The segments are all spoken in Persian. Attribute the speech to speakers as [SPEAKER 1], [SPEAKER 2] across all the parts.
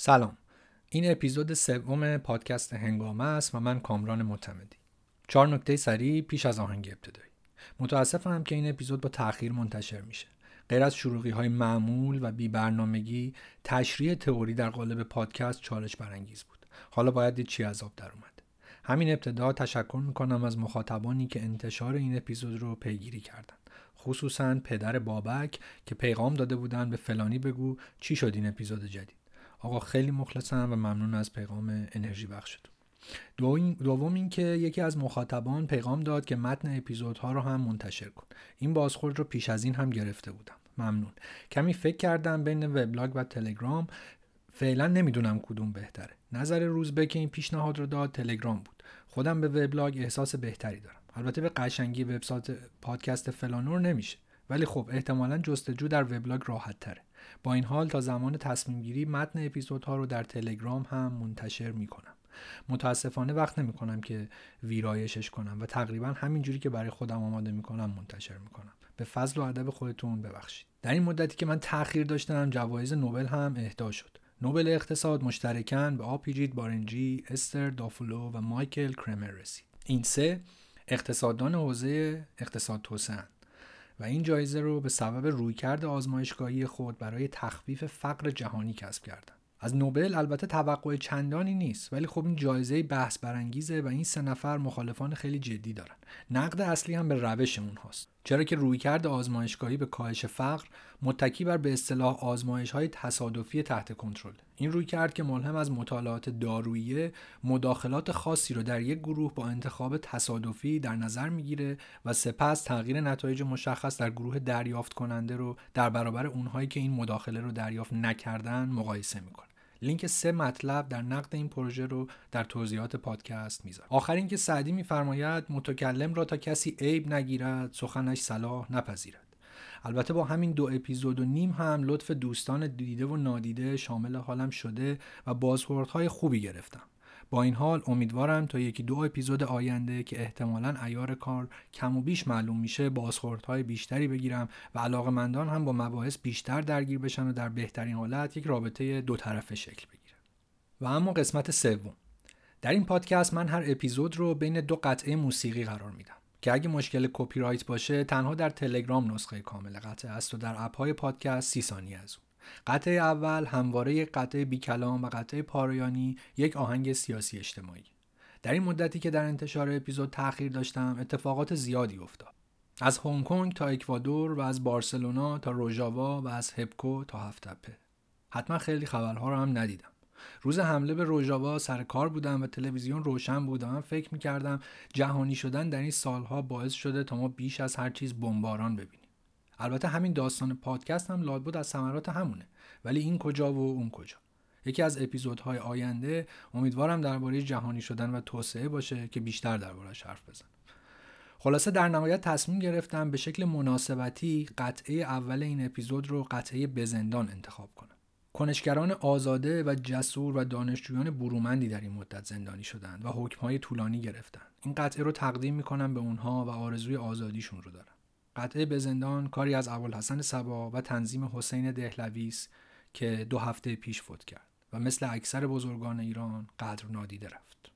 [SPEAKER 1] سلام. این اپیزود سوم پادکست هنگامه است و من کامران معتمدی. چهار نکته سریع پیش از آهنگ ابتدایی. متاسفم که این اپیزود با تاخیر منتشر میشه. غیر از شروعی های معمول و بی برنامگی تشریح تئوری در قالب پادکست چالش برانگیز بود. حالا باید دید چی عذاب در اومد. همین ابتدا تشکر می‌کنم از مخاطبانی که انتشار این اپیزود رو پیگیری کردند خصوصا پدر بابک که پیغام داده بودن به فلانی بگو چی شد این اپیزود جدید. آقا خیلی مخلصم و ممنون از پیغام انرژی بخشتون. دوم اینکه یکی از مخاطبان پیغام داد که متن اپیزودها رو هم منتشر کن. این بازخورد رو پیش از این هم گرفته بودم. ممنون. کمی فکر کردم بین وبلاگ و تلگرام فعلا نمی‌دونم کدوم بهتره. نظر روزبه که این پیشنهاد رو داد تلگرام بود. خودم به وبلاگ احساس بهتری دارم. البته به قشنگی وبسایت پادکست فلانور نمیشه. ولی خب احتمالا جستجو در وبلاگ راحت تره با این حال تا زمان تصمیم گیری متن اپیزودها رو در تلگرام هم منتشر می‌کنم. متاسفانه وقت نمی کنم که ویرایشش کنم و تقریبا همینجوری که برای خودم آماده می‌کنم منتشر می‌کنم. به فضل و ادب خودتون ببخشید. در این مدتی که من تاخیر داشتم جوایز نوبل هم اهدا شد. نوبل اقتصاد مشترکاً به آبیجیت بنرجی، استر دوفلو و مایکل کرمر رسید. این سه اقتصاددان حوزه اقتصاد توسعه و این جایزه رو به سبب رویکرد آزمایشگاهی خود برای تخفیف فقر جهانی کسب کردند. از نوبل البته توقع چندانی نیست ولی خب این جایزه بحث برانگیزه و این سه نفر مخالفان خیلی جدی دارن نقد اصلی هم به روش اونهاست چرا که رویکرد آزمایشگاهی به کاهش فقر متکی بر به اصطلاح آزمایش های تصادفی تحت کنترل. این رویکرد که ملهم از مطالعات دارویی مداخلات خاصی رو در یک گروه با انتخاب تصادفی در نظر می‌گیره و سپس تغییر نتایج مشخص در گروه دریافت کننده رو در برابر اونهایی که این مداخله رو دریافت نکردن مقایسه می‌کنه. لینک سه مطلب در نقد این پروژه رو در توضیحات پادکست می‌ذارم. آخر اینکه سعدی میفرماید متکلم را تا کسی عیب نگیرد سخنش صلاح نپذیرد. البته با همین دو اپیزود و نیم هم لطف دوستان دیده و نادیده شامل حالم شده و بازخوردهای خوبی گرفتم. با این حال امیدوارم تا یکی دو اپیزود آینده که احتمالا ایار کار کم و بیش معلوم میشه بازخوردهای بیشتری بگیرم و علاقمندان هم با مباحث بیشتر درگیر بشن و در بهترین حالت یک رابطه دو طرفه شکل بگیره و اما قسمت سوم. در این پادکست من هر اپیزود رو بین دو قطعه موسیقی قرار میدم که اگه مشکل کپی رایت باشه تنها در تلگرام نسخه کامل قطعه است و در اپ های پادکست سی ثانیه از اون قطعه اول همواره یک قطعه بی کلام و قطعه پارایانی یک آهنگ سیاسی اجتماعی. در این مدتی که در انتشار اپیزود تاخیر داشتم اتفاقات زیادی افتاد. از هنگ کنگ تا اکوادور و از بارسلونا تا روژاوا و از هپکو تا هفتپه. حتما خیلی خبرها رو هم ندیدم. روز حمله به روژاوا سر کار بودم و تلویزیون روشن بود و من فکر می‌کردم جهانی شدن در این سالها باعث شده تا ما بیش از هر چیز بمباران ببینیم. البته همین داستان پادکست هم لابد از ثمرات همونه. ولی این کجا و اون کجا. یکی از اپیزودهای آینده امیدوارم درباره جهانی شدن و توسعه باشه که بیشتر دربارهش حرف بزنم. خلاصه در نهایت تصمیم گرفتم به شکل مناسبتی قطعه اول این اپیزود رو قطعه بزندان انتخاب کنم. کنشگران آزاده و جسور و دانشجویان برومندی در این مدت زندانی شدند و حکمهای طولانی گرفتند. این قطعه رو تقدیم می‌کنم به اونها و آرزوی آزادیشون رو دارم. قطعه به زندان کاری از ابوالحسن سبا و تنظیم حسین دهلویس که دو هفته پیش فوت کرد و مثل اکثر بزرگان ایران قدر نادیده رفت.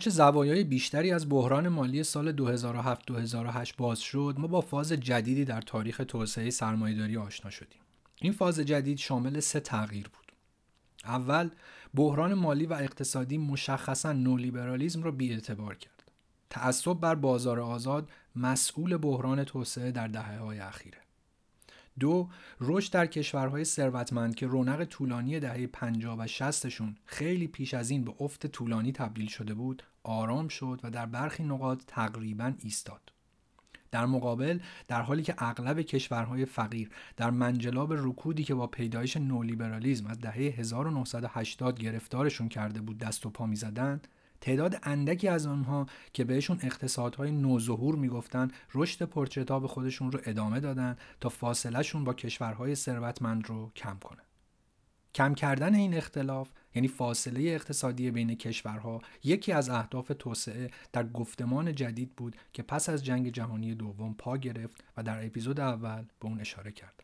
[SPEAKER 1] هرچه زوایای بیشتری از بحران مالی سال 2007-2008 باز شد ما با فاز جدیدی در تاریخ توسعه سرمایهداری آشنا شدیم. این فاز جدید شامل سه تغییر بود. اول بحران مالی و اقتصادی مشخصا نولیبرالیزم را بیاعتبار کرد. تعصب بر بازار آزاد مسئول بحران توسعه در دهه های اخیره. دو رشد در کشورهای ثروتمند که رونق طولانی دهه 50 و 60 شون خیلی پیش از این به افت طولانی تبدیل شده بود آرام شد و در برخی نقاط تقریبا ایستاد. در مقابل در حالی که اغلب کشورهای فقیر در منجلاب رکودی که با پیدایش نولیبرالیزم از دهه 1980 گرفتارشون کرده بود دست و پا می‌زدند تعداد اندکی از آنها که بهشون اقتصادهای نوظهور می‌گفتن رشد پرچتاب خودشون رو ادامه دادن تا فاصلهشون با کشورهای ثروتمند رو کم کنه. کم کردن این اختلاف یعنی فاصله اقتصادی بین کشورها یکی از اهداف توسعه در گفتمان جدید بود که پس از جنگ جهانی دوم پا گرفت و در اپیزود اول به اون اشاره کرد.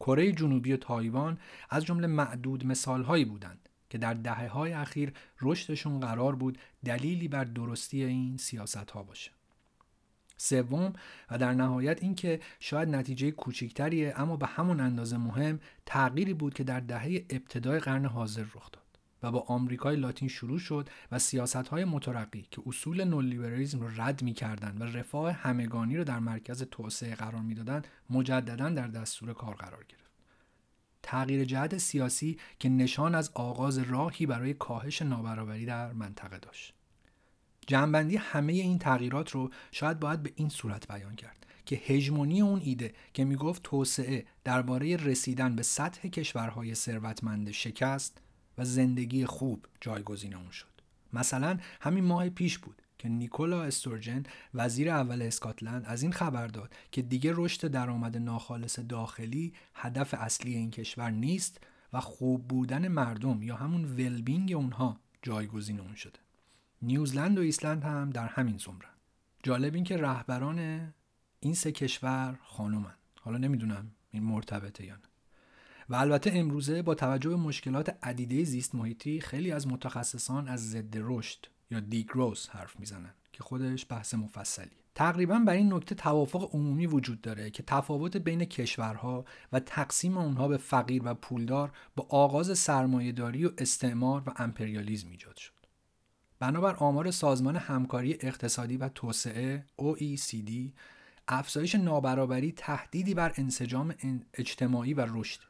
[SPEAKER 1] کره جنوبی و تایوان از جمله معدود مثالهایی بودند که در دهه های اخیر رشدشون قرار بود دلیلی بر درستی این سیاست ها باشه. سوم و در نهایت اینکه شاید نتیجه کوچکتریه اما به همون اندازه مهم تغییری بود که در دهه ابتدای قرن حاضر رخ داد و با آمریکای لاتین شروع شد و سیاست های مترقی که اصول نولیبرالیسم رو رد می‌کردند و رفاه همگانی رو در مرکز توسعه قرار می‌دادند مجددا در دستور کار قرار گرفت تغییر جهت سیاسی که نشان از آغاز راهی برای کاهش نابرابری در منطقه داشت. جنبندی همه این تغییرات رو شاید باید به این صورت بیان کرد که هژمونی اون ایده که می‌گفت توسعه درباره رسیدن به سطح کشورهای ثروتمند شکست و زندگی خوب جایگزین اون شد. مثلا همین ماه پیش بود که نیکولا استورجن وزیر اول اسکاتلند از این خبر داد که دیگه رشد درآمد ناخالص داخلی هدف اصلی این کشور نیست و خوب بودن مردم یا همون ولبینگ اونها جایگزین اون شده. نیوزلند و ایسلند هم در همین زمرن جالب این که رهبران این سه کشور خانومن حالا نمی‌دونم این مرتبطه یا نه. و البته امروزه با توجه به مشکلات عدیده زیست محیطی خیلی از متخصصان از ضد رشد یا دیگروس حرف می‌زنن که خودش بحث مفصلی تقریبا بر این نکته توافق عمومی وجود داره که تفاوت بین کشورها و تقسیم اونها به فقیر و پولدار با آغاز سرمایهداری و استعمار و امپریالیزم ایجاد شد. بنابر آمار سازمان همکاری اقتصادی و توسعه OECD افزایش نابرابری تهدیدی بر انسجام اجتماعی و رشد.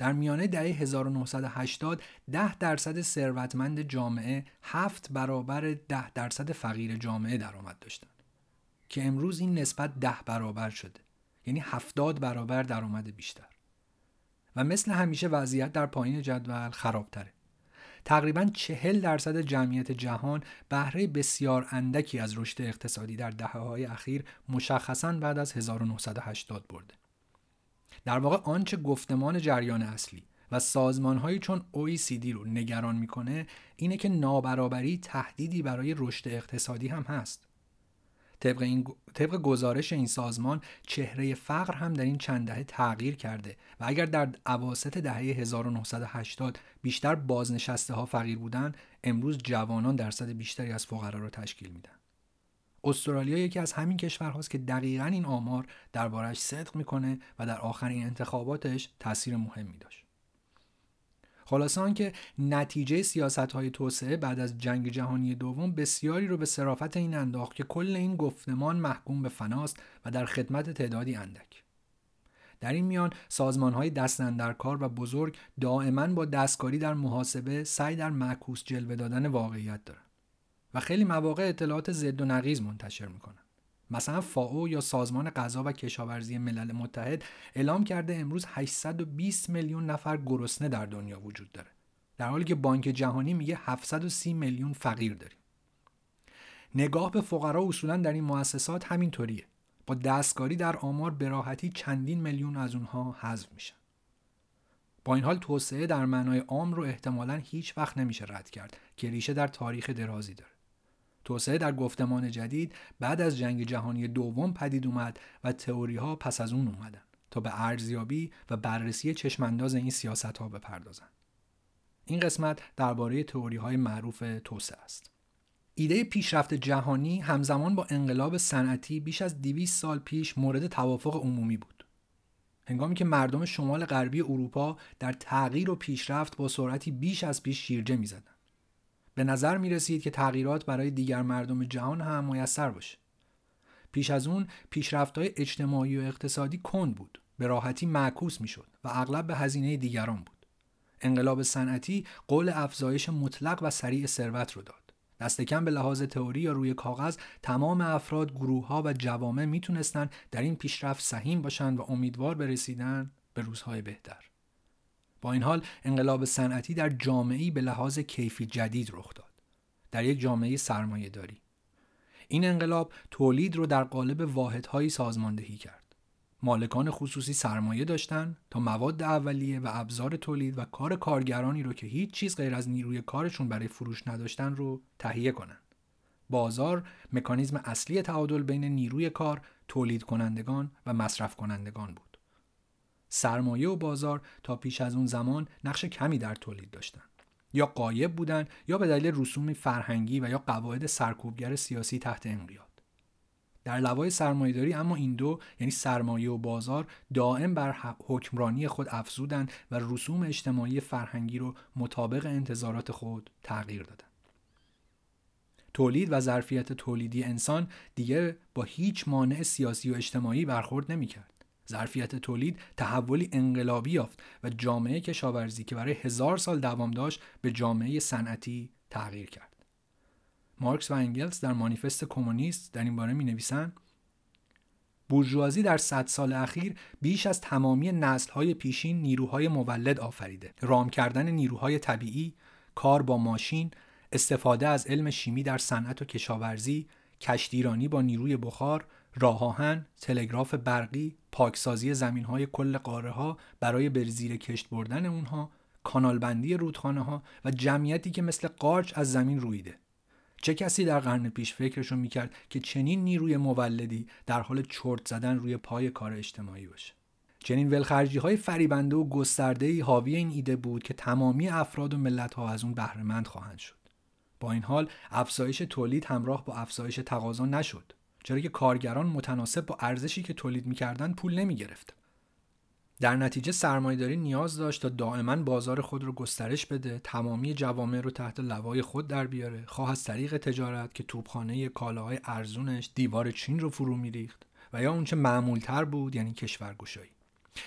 [SPEAKER 1] در میانه دهه 1980 ده درصد ثروتمند جامعه هفت برابر ده درصد فقیر جامعه درآمد داشتند. که امروز این نسبت ده برابر شده. یعنی هفتاد برابر درآمد بیشتر. و مثل همیشه وضعیت در پایین جدول خرابتره. تقریبا چهل درصد جمعیت جهان بهره بسیار اندکی از رشد اقتصادی در دهه های اخیر مشخصا بعد از 1980 برده. در واقع آنچه گفتمان جریان اصلی و سازمانهایی چون OECD رو نگران می‌کنه اینه که نابرابری تهدیدی برای رشد اقتصادی هم هست. طبق, این طبق گزارش این سازمان چهره فقر هم در این چند دهه تغییر کرده و اگر در عواست دهه 1980 بیشتر بازنشسته ها فقیر بودن امروز جوانان درصد بیشتری از فقرا رو تشکیل میدن. استرالیا یکی از همین کشورهاست که دقیقا این آمار دربارش صدق می‌کنه و در آخرین انتخاباتش تاثیر مهمی داشت. خلاصه آنکه نتیجه سیاست های توسعه بعد از جنگ جهانی دوم بسیاری رو به صرافت این انداخت که کل این گفتمان محکوم به فناست و در خدمت تعدادی اندک. در این میان سازمان های دست و بزرگ دائما با دستکاری در محاسبه سعی در معکوس جلوه دادن واقعیت دارند. و خیلی مواقع اطلاعات ضد و نقیض منتشر می‌کنن. مثلا فاو یا سازمان غذا و کشاورزی ملل متحد اعلام کرده امروز 820 میلیون نفر گرسنه در دنیا وجود داره. در حالی که بانک جهانی میگه 730 میلیون فقیر داریم. نگاه به فقرا اصولا در این مؤسسات همینطوریه. با دستکاری در آمار براحتی چندین میلیون از اونها حذف میشن. با این حال توسعه در معنای عام رو احتمالا هیچ وقت نمیشه رد کرد که ریشه در تاریخ درازی داره. توسعه در گفتمان جدید بعد از جنگ جهانی دوم پدید اومد و تئوری ها پس از اون اومدن تا به ارزیابی و بررسی چشمانداز این سیاست ها بپردازند. این قسمت درباره تئوری های معروف توسعه است. ایده پیشرفت جهانی همزمان با انقلاب صنعتی بیش از 200 سال پیش مورد توافق عمومی بود. هنگامی که مردم شمال غربی اروپا در تغییر و پیشرفت با سرعتی بیش از پیش شیرجه می‌زدند. به نظر می رسید که تغییرات برای دیگر مردم جهان هم میسر باشه. پیش از اون پیشرفت های اجتماعی و اقتصادی کند بود. به راحتی معکوس می شد و اغلب به هزینه دیگران بود. انقلاب صنعتی قول افزایش مطلق و سریع ثروت رو داد. دست کم به لحاظ تئوری یا روی کاغذ تمام افراد، گروه ها و جوامع می‌تونستن در این پیشرفت سهیم باشند و امیدوار به رسیدن به روزهای بهتر. با این حال انقلاب صنعتی در جامعه‌ای به لحاظ کیفی جدید رخ داد. در یک جامعه سرمایه داری. این انقلاب تولید رو در قالب واحدهایی سازماندهی کرد. مالکان خصوصی سرمایه داشتن تا مواد اولیه و ابزار تولید و کار کارگرانی رو که هیچ چیز غیر از نیروی کارشون برای فروش نداشتن رو تهیه کنند. بازار مکانیزم اصلی تعادل بین نیروی کار، تولید کنندگان و مصرف کنندگان بود. سرمایه و بازار تا پیش از اون زمان نقش کمی در تولید داشتند. یا قایب بودند یا به دلیل رسوم فرهنگی و یا قواعد سرکوبگر سیاسی تحت انقیاد. در لوای سرمایهداری اما این دو یعنی سرمایه و بازار دائم بر حکمرانی خود افزودند و رسوم اجتماعی فرهنگی رو مطابق انتظارات خود تغییر دادند. تولید و ظرفیت تولیدی انسان دیگه با هیچ مانع سیاسی و اجتماعی برخورد نمی‌کرد. ظرفیت تولید تحولی انقلابی یافت و جامعه کشاورزی که برای هزار سال دوام داشت به جامعه صنعتی تغییر کرد. مارکس و انگلس در مانیفست کمونیست در این باره می نویسند بورژوازی در صد سال اخیر بیش از تمامی نسلهای پیشین نیروهای مولد آفریده رام کردن نیروهای طبیعی کار با ماشین استفاده از علم شیمی در صنعت و کشاورزی کشتیرانی با نیروی بخار راه آهن تلگراف برقی پاکسازی زمینهای کل قاره ها برای بر زیر کشت بردن اونها کانالبندی رودخانه ها و جمعیتی که مثل قارچ از زمین رویده. چه کسی در قرن پیش فکرشو می‌کرد که چنین نیروی مولدی در حال چرت زدن روی پای کار اجتماعی باشه؟ چنین ولخرجی های فریبنده و گسترده ای حاوی این ایده بود که تمامی افراد و ملت ها از اون بهرهمند خواهند شد. با این حال افزایش تولید همراه با افزایش تقاضا نشد. چرا که کارگران متناسب با ارزشی که تولید می‌کردند پول نمی‌گرفتند در نتیجه سرمایهداری نیاز داشت تا دائما بازار خود رو گسترش بده تمامی جوامع رو تحت لوای خود در بیاره. خواه از طریق تجارت که توپخانه کالاهای ارزونش دیوار چین رو فرو میریخت و یا اونچه معمولتر بود یعنی کشورگشایی.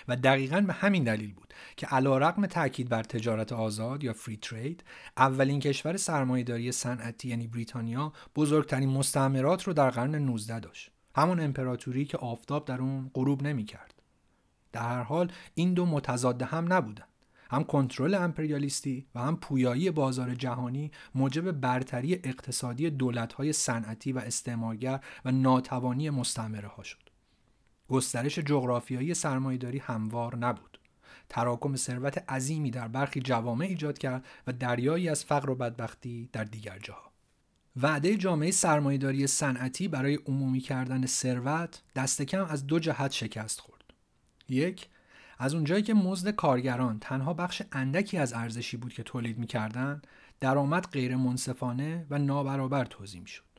[SPEAKER 1] و دقیقا به همین دلیل بود که علا رقم تاکید بر تجارت آزاد یا فری ترید اولین کشور سرمایهداری صنعتی یعنی بریتانیا بزرگترین مستعمرات رو در قرن 19 داشت. همون امپراتوری که آفتاب در اون غروب نمی‌کرد. در هر حال این دو متضاد هم نبودند هم کنترل امپریالیستی و هم پویایی بازار جهانی موجب برتری اقتصادی دولت‌های صنعتی و استعمارگر و ناتوانی مستعمره ها شد. گسترش جغرافیایی سرمایهداری هموار نبود. تراکم ثروت عظیمی در برخی جوامع ایجاد کرد و دریایی از فقر و بدبختی در دیگر جاها. وعده جامعه سرمایهداری صنعتی برای عمومی کردن ثروت دست کم از دو جهت شکست خورد. یک از اونجایی که مزد کارگران تنها بخش اندکی از ارزشی بود که تولید می‌کردند درآمد غیر منصفانه و نابرابر توضیح شد.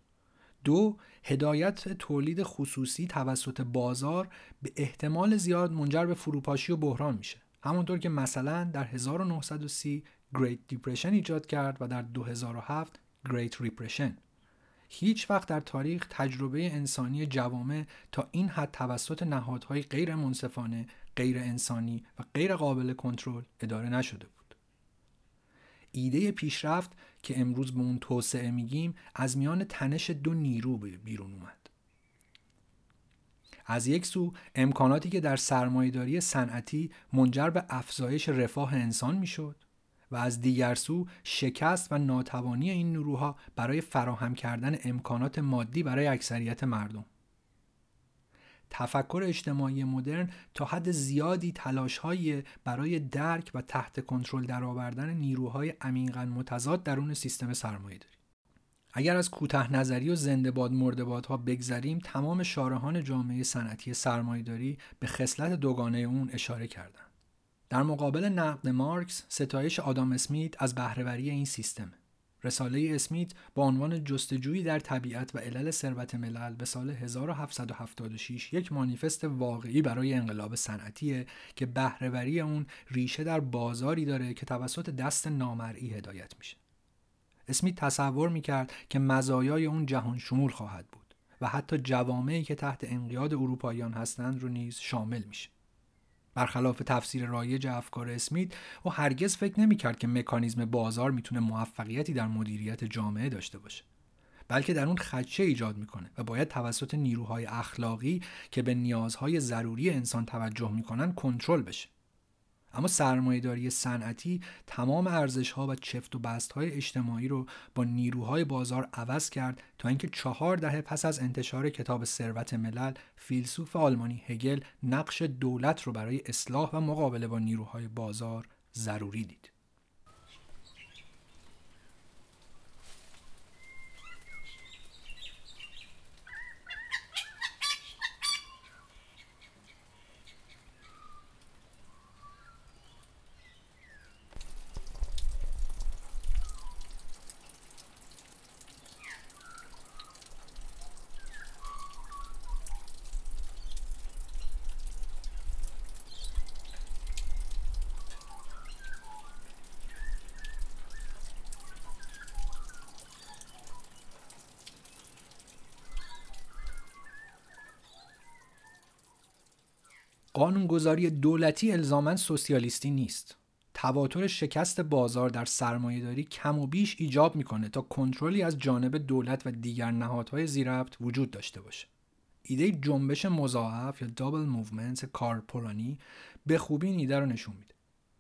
[SPEAKER 1] دو هدایت تولید خصوصی توسط بازار به احتمال زیاد منجر به فروپاشی و بحران میشه همونطور که مثلا در 1930 Great Depression ایجاد کرد و در 2007 Great Repression هیچ وقت در تاریخ تجربه انسانی جوامع تا این حد توسط نهادهای غیر منصفانه، غیر انسانی و غیر قابل کنترل اداره نشده بود. ایده پیشرفت که امروز به اون توسعه میگیم از میان تنش دو نیرو بیرون اومد. از یک سو امکاناتی که در سرمایهداری صنعتی منجر به افزایش رفاه انسان می‌شد و از دیگر سو شکست و ناتوانی این نیروها برای فراهم کردن امکانات مادی برای اکثریت مردم تفکر اجتماعی مدرن تا حد زیادی تلاشهایی برای درک و تحت کنترل درآوردن نیروهای عمیقا متضاد درون سیستم سرمایه داری. اگر از کوتاه نظری و زنده باد مرده ها بگذریم تمام شارهان جامعه صنعتی سرمایهداری به خصلت دوگانه اون اشاره کردند در مقابل نقد مارکس ستایش آدام اسمیت از بهرهوری این سیستم رساله اسمیت با عنوان جستجویی در طبیعت و علل ثروت ملل به سال 1776 یک مانیفست واقعی برای انقلاب صنعتیه که بهرهوری اون ریشه در بازاری داره که توسط دست نامرئی هدایت میشه. اسمیت تصور می‌کرد که مزایای اون جهان شمول خواهد بود و حتی جوامعی که تحت انقیاد اروپاییان هستند رو نیز شامل میشه. برخلاف تفسیر رایج افکار اسمیت او هرگز فکر نمی‌کرد که مکانیزم بازار می‌تونه موفقیتی در مدیریت جامعه داشته باشه بلکه در اون خدشه ایجاد می‌کنه و باید توسط نیروهای اخلاقی که به نیازهای ضروری انسان توجه می‌کنن کنترل بشه. اما سرمایهداری صنعتی تمام ارزشها و چفت و های اجتماعی رو با نیروهای بازار عوض کرد تا اینکه چهار دهه پس از انتشار کتاب ثروت ملل فیلسوف آلمانی هگل نقش دولت رو برای اصلاح و مقابله با نیروهای بازار ضروری دید. قانونگذاری دولتی الزاما سوسیالیستی نیست. تواتر شکست بازار در سرمایهداری کم و بیش ایجاب می‌کنه تا کنترلی از جانب دولت و دیگر نهادهای ذیربط وجود داشته باشه. ایده جنبش مضاعف یا double movement کار پولانی به خوبی این ایده رو نشون میده.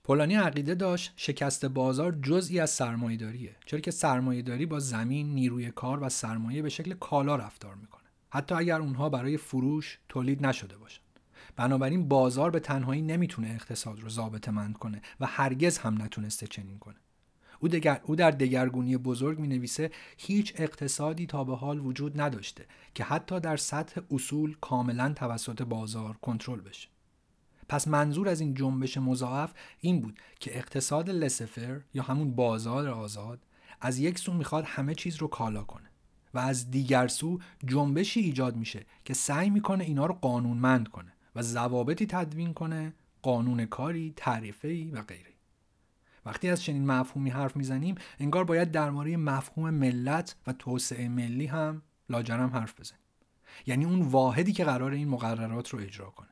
[SPEAKER 1] پولانی عقیده داشت شکست بازار جزئی از سرمایهداریه چرا که سرمایهداری با زمین نیروی کار و سرمایه به شکل کالا رفتار می‌کنه. حتی اگر اونها برای فروش تولید نشده باشن. بنابراین بازار به تنهایی نمی‌تونه اقتصاد رو ضابطه مند کنه و هرگز هم نتونسته چنین کنه. او, دگر، او در دگرگونی بزرگ می نویسه هیچ اقتصادی تا به حال وجود نداشته که حتی در سطح اصول کاملا توسط بازار کنترل بشه. پس منظور از این جنبش مضاعف این بود که اقتصاد لسفر یا همون بازار آزاد از یک سو می‌خواد همه چیز رو کالا کنه و از دیگر سو جنبشی ایجاد میشه که سعی می‌کنه اینا رو قانونمند کنه. و ضوابطی تدوین کنه قانون کاری تعریفه‌ای و غیره. وقتی از چنین مفهومی حرف می‌زنیم انگار باید درباره مفهوم ملت و توسعه ملی هم لاجرم حرف بزنیم. یعنی اون واحدی که قرار این مقررات رو اجرا کنه.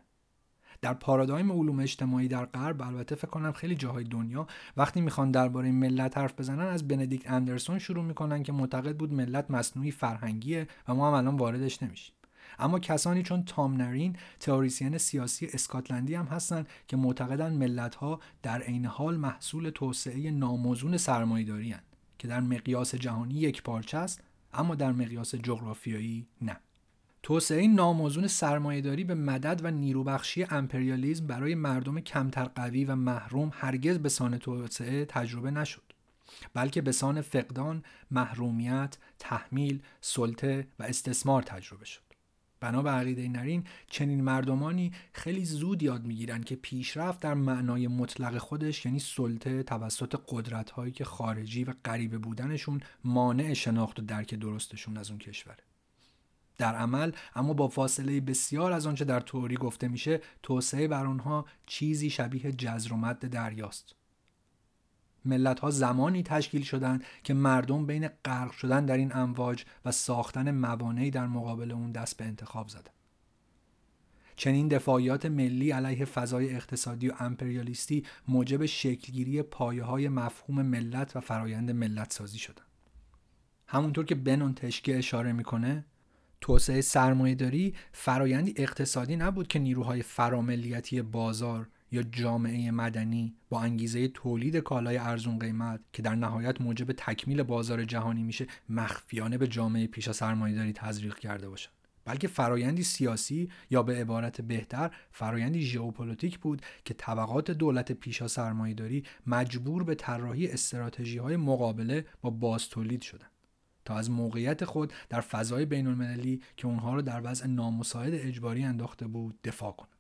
[SPEAKER 1] در پارادایم علوم اجتماعی در غرب البته فکر کنم خیلی جاهای دنیا وقتی می‌خوان درباره ملت حرف بزنن از بندیکت اندرسون شروع می‌کنن که معتقد بود ملت مصنوعی فرهنگیه و ما هم الان واردش نمیشیم. اما کسانی چون تام نرین تئوریسین سیاسی اسکاتلندی هم هستند که معتقدند ملت ها در عین حال محصول توسعه ناموزون سرمایه‌داری که در مقیاس جهانی یک پارچه است اما در مقیاس جغرافیایی نه توسعه ناموزون سرمایهداری به مدد و نیروبخشی امپریالیزم برای مردم کمتر قوی و محروم هرگز به سان توسعه تجربه نشد بلکه به سان فقدان، محرومیت، تحمیل، سلطه و استثمار تجربه شد. بنا به عقیده نرین چنین مردمانی خیلی زود یاد می‌گیرند که پیشرفت در معنای مطلق خودش یعنی سلطه توسط قدرت هایی که خارجی و غریبه بودنشون مانع شناخت و درک درستشون از اون کشوره در عمل اما با فاصله بسیار از آنچه در توری گفته میشه توسعه بر آنها چیزی شبیه جزر و مد دریاست. ملت ها زمانی تشکیل شدند که مردم بین غرق شدن در این امواج و ساختن موانعی در مقابل اون دست به انتخاب زدند. چنین دفاعیات ملی علیه فضای اقتصادی و امپریالیستی موجب شکلگیری پایه های مفهوم ملت و فرایند ملت سازی شدند. همونطور که بنون تشکیه اشاره می‌کنه توسعه سرمایهداری فرایندی اقتصادی نبود که نیروهای فراملیتی بازار یا جامعه مدنی با انگیزه تولید کالای ارزون قیمت که در نهایت موجب تکمیل بازار جهانی میشه مخفیانه به جامعه پیشا سرمایهداری تزریق کرده باشند بلکه فرایندی سیاسی یا به عبارت بهتر فرایندی ژئوپلیتیک بود که طبقات دولت پیشا سرمایهداری مجبور به طراحی استراتژی های مقابله با باز تولید شدند تا از موقعیت خود در فضای بین المللی که اونها را در وضع نامساعد اجباری انداخته بود دفاع کنند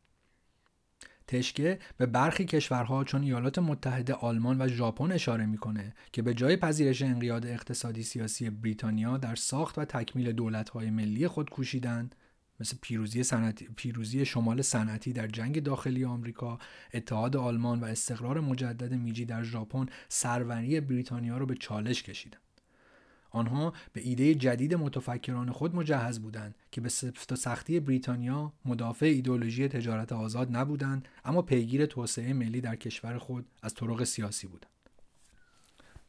[SPEAKER 1] تشکه به برخی کشورها چون ایالات متحده آلمان و ژاپن اشاره می‌کنه که به جای پذیرش انقیاد اقتصادی سیاسی بریتانیا در ساخت و تکمیل دولت‌های ملی خود کوشیدند مثل پیروزی, سنتی، پیروزی شمال صنعتی در جنگ داخلی آمریکا، اتحاد آلمان و استقرار مجدد میجی در ژاپن سروری بریتانیا را به چالش کشیدند. آنها به ایده جدید متفکران خود مجهز بودند که به سفت و سختی بریتانیا مدافع ایدولوژی تجارت آزاد نبودند اما پیگیر توسعه ملی در کشور خود از طرق سیاسی بودند.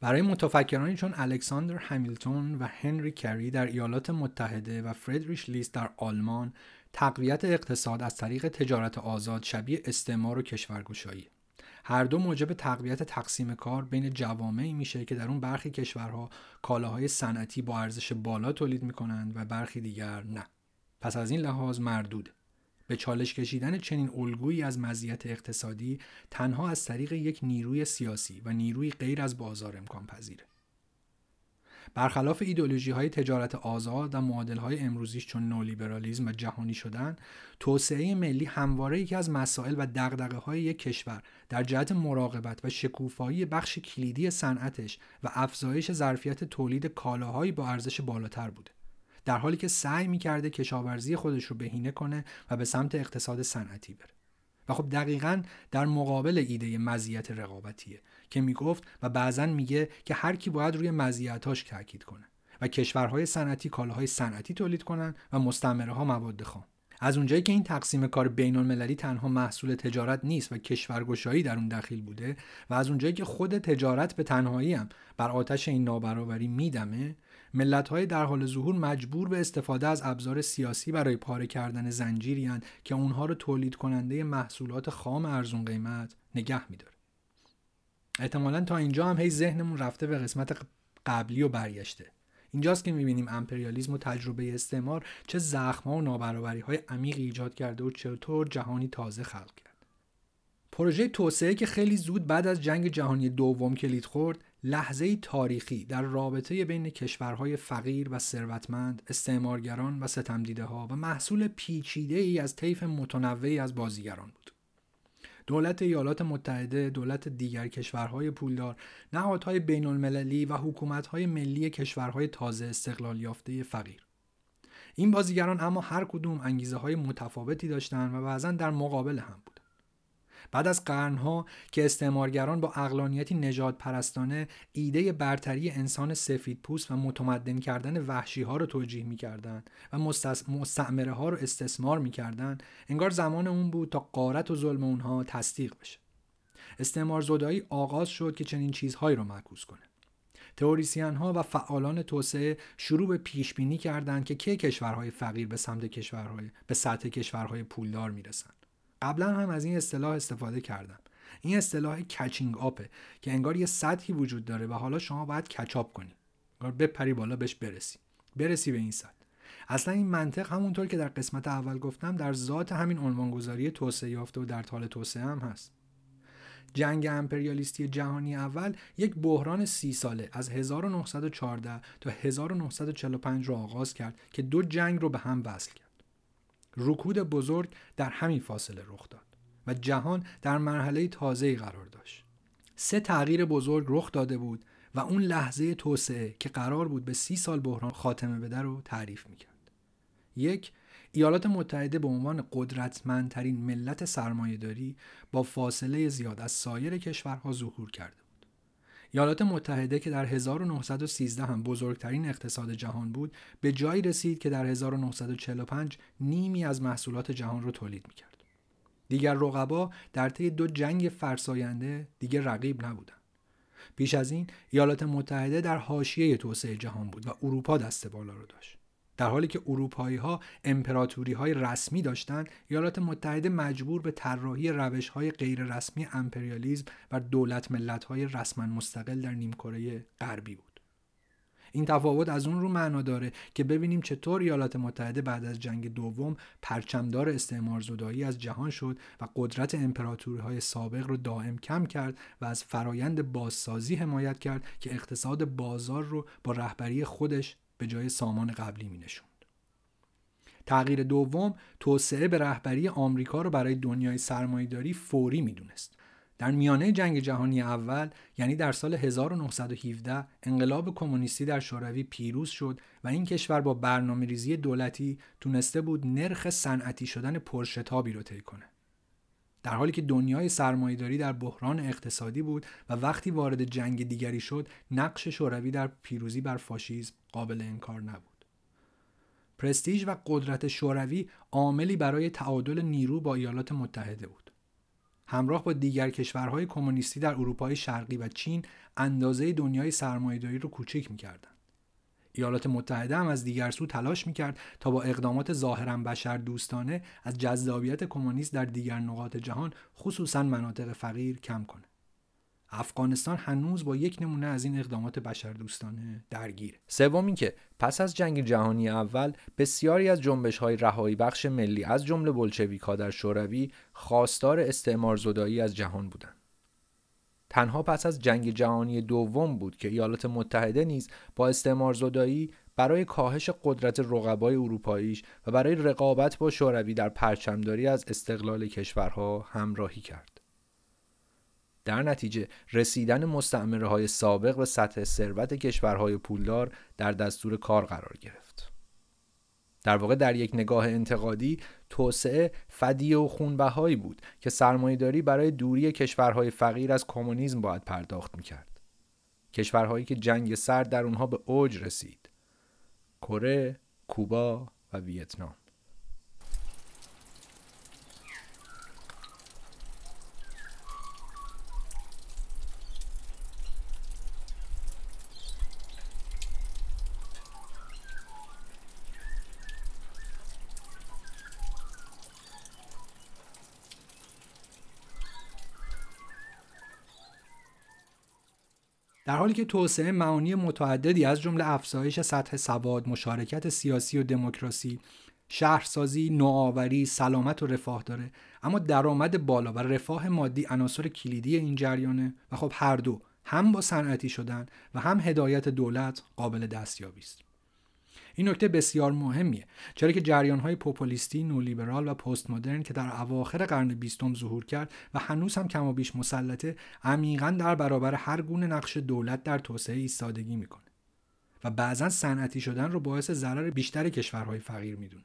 [SPEAKER 1] برای متفکرانی چون الکساندر همیلتون و هنری کری در ایالات متحده و فردریش لیست در آلمان تقویت اقتصاد از طریق تجارت آزاد شبیه استعمار و کشورگشایی هر دو موجب تقویت تقسیم کار بین جوامعی میشه که در اون برخی کشورها کالاهای صنعتی با ارزش بالا تولید می‌کنند و برخی دیگر نه پس از این لحاظ مردوده به چالش کشیدن چنین الگویی از مزیت اقتصادی تنها از طریق یک نیروی سیاسی و نیروی غیر از بازار امکان پذیره. برخلاف ایدولوژی های تجارت آزاد و معادل های امروزیش چون نولیبرالیزم و جهانی شدن توسعه ملی همواره یکی از مسائل و دقدقه های یک کشور در جهت مراقبت و شکوفایی بخش کلیدی صنعتش و افزایش ظرفیت تولید کالاهایی با ارزش بالاتر بوده در حالی که سعی می‌کرده کشاورزی خودش رو بهینه کنه و به سمت اقتصاد صنعتی بره. و خب دقیقا در مقابل ایده مزیت رقابتیه. که می‌گفت و بعضا میگه که هر کی باید روی مزیتاش تاکید کنه و کشورهای صنعتی کالاهای صنعتی تولید کنن و مستعمره ها مواد خام از اونجایی که این تقسیم کار بین المللی تنها محصول تجارت نیست و کشورگشایی در اون دخیل بوده و از اونجایی که خود تجارت به تنهایی هم بر آتش این نابرابری میدمه های در حال ظهور مجبور به استفاده از ابزار سیاسی برای پاره کردن زنجیری که اونها رو تولید کننده محصولات خام ارزون قیمت نگه میداره احتمالا تا اینجا هم هی ذهنمون رفته به قسمت قبلی و برگشته اینجاست که می‌بینیم امپریالیزم و تجربه استعمار چه زخمها و نابرابری های عمیقی ایجاد کرده و چطور جهانی تازه خلق کرد پروژه توسعه که خیلی زود بعد از جنگ جهانی دوم کلید خورد لحظه تاریخی در رابطه بین کشورهای فقیر و ثروتمند، استعمارگران و ستمدیده ها و محصول پیچیده ای از طیف متنوعی از بازیگران بود. دولت ایالات متحده، دولت دیگر کشورهای پولدار، نهادهای بین المللی و حکومتهای ملی کشورهای تازه استقلال یافته فقیر. این بازیگران اما هر کدوم انگیزه های متفاوتی داشتند و بعضا در مقابل هم بود. بعد از قرنها که استعمارگران با اقلانیتی نجات پرستانه ایده برتری انسان سفید پوست و متمدن کردن وحشی ها رو توجیه می‌کردند و مستعمره ها رو استثمار می‌کردند انگار زمان اون بود تا قارت و ظلم اونها تصدیق بشه. استعمار زدایی آغاز شد که چنین چیزهایی رو معکوس کنه. تئوریسین ها و فعالان توسعه شروع به پیش بینی کردند که کی کشورهای فقیر به سمت کشورهای به سطح کشورهای پولدار می‌رسند. قبلا هم از این اصطلاح استفاده کردم. این اصطلاح کچینگ آپه که انگار یه سطحی وجود داره و حالا شما باید کچاپ کنی. انگار بپری بالا بهش برسی. برسی به این سطح. اصلا این منطق همونطور که در قسمت اول گفتم در ذات همین عنوانگذاری توسعه یافته و در حال توسعه هم هست. جنگ امپریالیستی جهانی اول یک بحران سی ساله از 1914 تا 1945 رو آغاز کرد که دو جنگ رو به هم وصل کرد. رکود بزرگ در همین فاصله رخ داد و جهان در مرحله تازه‌ای قرار داشت. سه تغییر بزرگ رخ داده بود و اون لحظه توسعه که قرار بود به سی سال بحران خاتمه بده رو تعریف می‌کرد. یک ایالات متحده به عنوان قدرتمندترین ملت سرمایهداری با فاصله زیاد از سایر کشورها ظهور کرده ایالات متحده که در 1913 هم بزرگترین اقتصاد جهان بود به جایی رسید که در 1945 نیمی از محصولات جهان را تولید می‌کرد. دیگر رقبا در طی دو جنگ فرساینده دیگر رقیب نبودند. پیش از این ایالات متحده در حاشیه توسعه جهان بود و اروپا دست بالا رو داشت. در حالی که اروپایی ها امپراتوری های رسمی داشتند ایالات متحده مجبور به طراحی روش های غیر رسمی امپریالیزم و دولت ملت های رسما مستقل در نیمکره غربی بود. این تفاوت از اون رو معنا داره که ببینیم چطور ایالات متحده بعد از جنگ دوم پرچمدار استعمار زدایی از جهان شد و قدرت امپراتوری های سابق رو دائم کم کرد و از فرایند بازسازی حمایت کرد که اقتصاد بازار رو با رهبری خودش به جای سامان قبلی می نشوند. تغییر دوم توسعه به رهبری آمریکا رو برای دنیای سرمایهداری فوری می‌دونست در میانه جنگ جهانی اول یعنی در سال 1917 انقلاب کمونیستی در شوروی پیروز شد و این کشور با برنامه ریزی دولتی تونسته بود نرخ صنعتی شدن پرشتابی رو طی کنه. در حالی که دنیای سرمایهداری در بحران اقتصادی بود و وقتی وارد جنگ دیگری شد نقش شوروی در پیروزی بر فاشیسم قابل انکار نبود. پرستیژ و قدرت شوروی عاملی برای تعادل نیرو با ایالات متحده بود. همراه با دیگر کشورهای کمونیستی در اروپای شرقی و چین اندازه دنیای سرمایهداری رو کوچک می‌کردند. ایالات متحده هم از دیگر سو تلاش می‌کرد تا با اقدامات ظاهرا بشر دوستانه از جذابیت کمونیست در دیگر نقاط جهان خصوصا مناطق فقیر کم کنه. افغانستان هنوز با یک نمونه از این اقدامات بشردوستانه درگیر.
[SPEAKER 2] سوم اینکه پس از جنگ جهانی اول بسیاری از جنبش های رهایی بخش ملی از جمله بلشویکا در شوروی خواستار استعمار زدایی از جهان بودند. تنها پس از جنگ جهانی دوم بود که ایالات متحده نیز با استعمار زدایی برای کاهش قدرت رقبای اروپاییش و برای رقابت با شوروی در پرچمداری از استقلال کشورها همراهی کرد. در نتیجه رسیدن مستعمره های سابق به سطح ثروت کشورهای پولدار در دستور کار قرار گرفت. در واقع در یک نگاه انتقادی توسعه فدیه و خونبهایی بود که سرمایهداری برای دوری کشورهای فقیر از کمونیسم باید پرداخت می‌کرد. کشورهایی که جنگ سرد در اونها به اوج رسید. کره، کوبا و ویتنام.
[SPEAKER 1] در حالی که توسعه معانی متعددی از جمله افزایش سطح سواد، مشارکت سیاسی و دموکراسی، شهرسازی، نوآوری، سلامت و رفاه داره اما درآمد بالا و رفاه مادی عناصر کلیدی این جریانه و خب هر دو هم با صنعتی شدن و هم هدایت دولت قابل دستیابی است. این نکته بسیار مهمیه. چرا که جریان های پوپولیستی نولیبرال و پست مدرن که در اواخر قرن بیستم ظهور کرد و هنوز هم کم و بیش مسلطه عمیقا در برابر هر گونه نقش دولت در توسعه ایستادگی می‌کنه و بعضا صنعتی شدن رو باعث ضرر بیشتر کشورهای فقیر می‌دونه.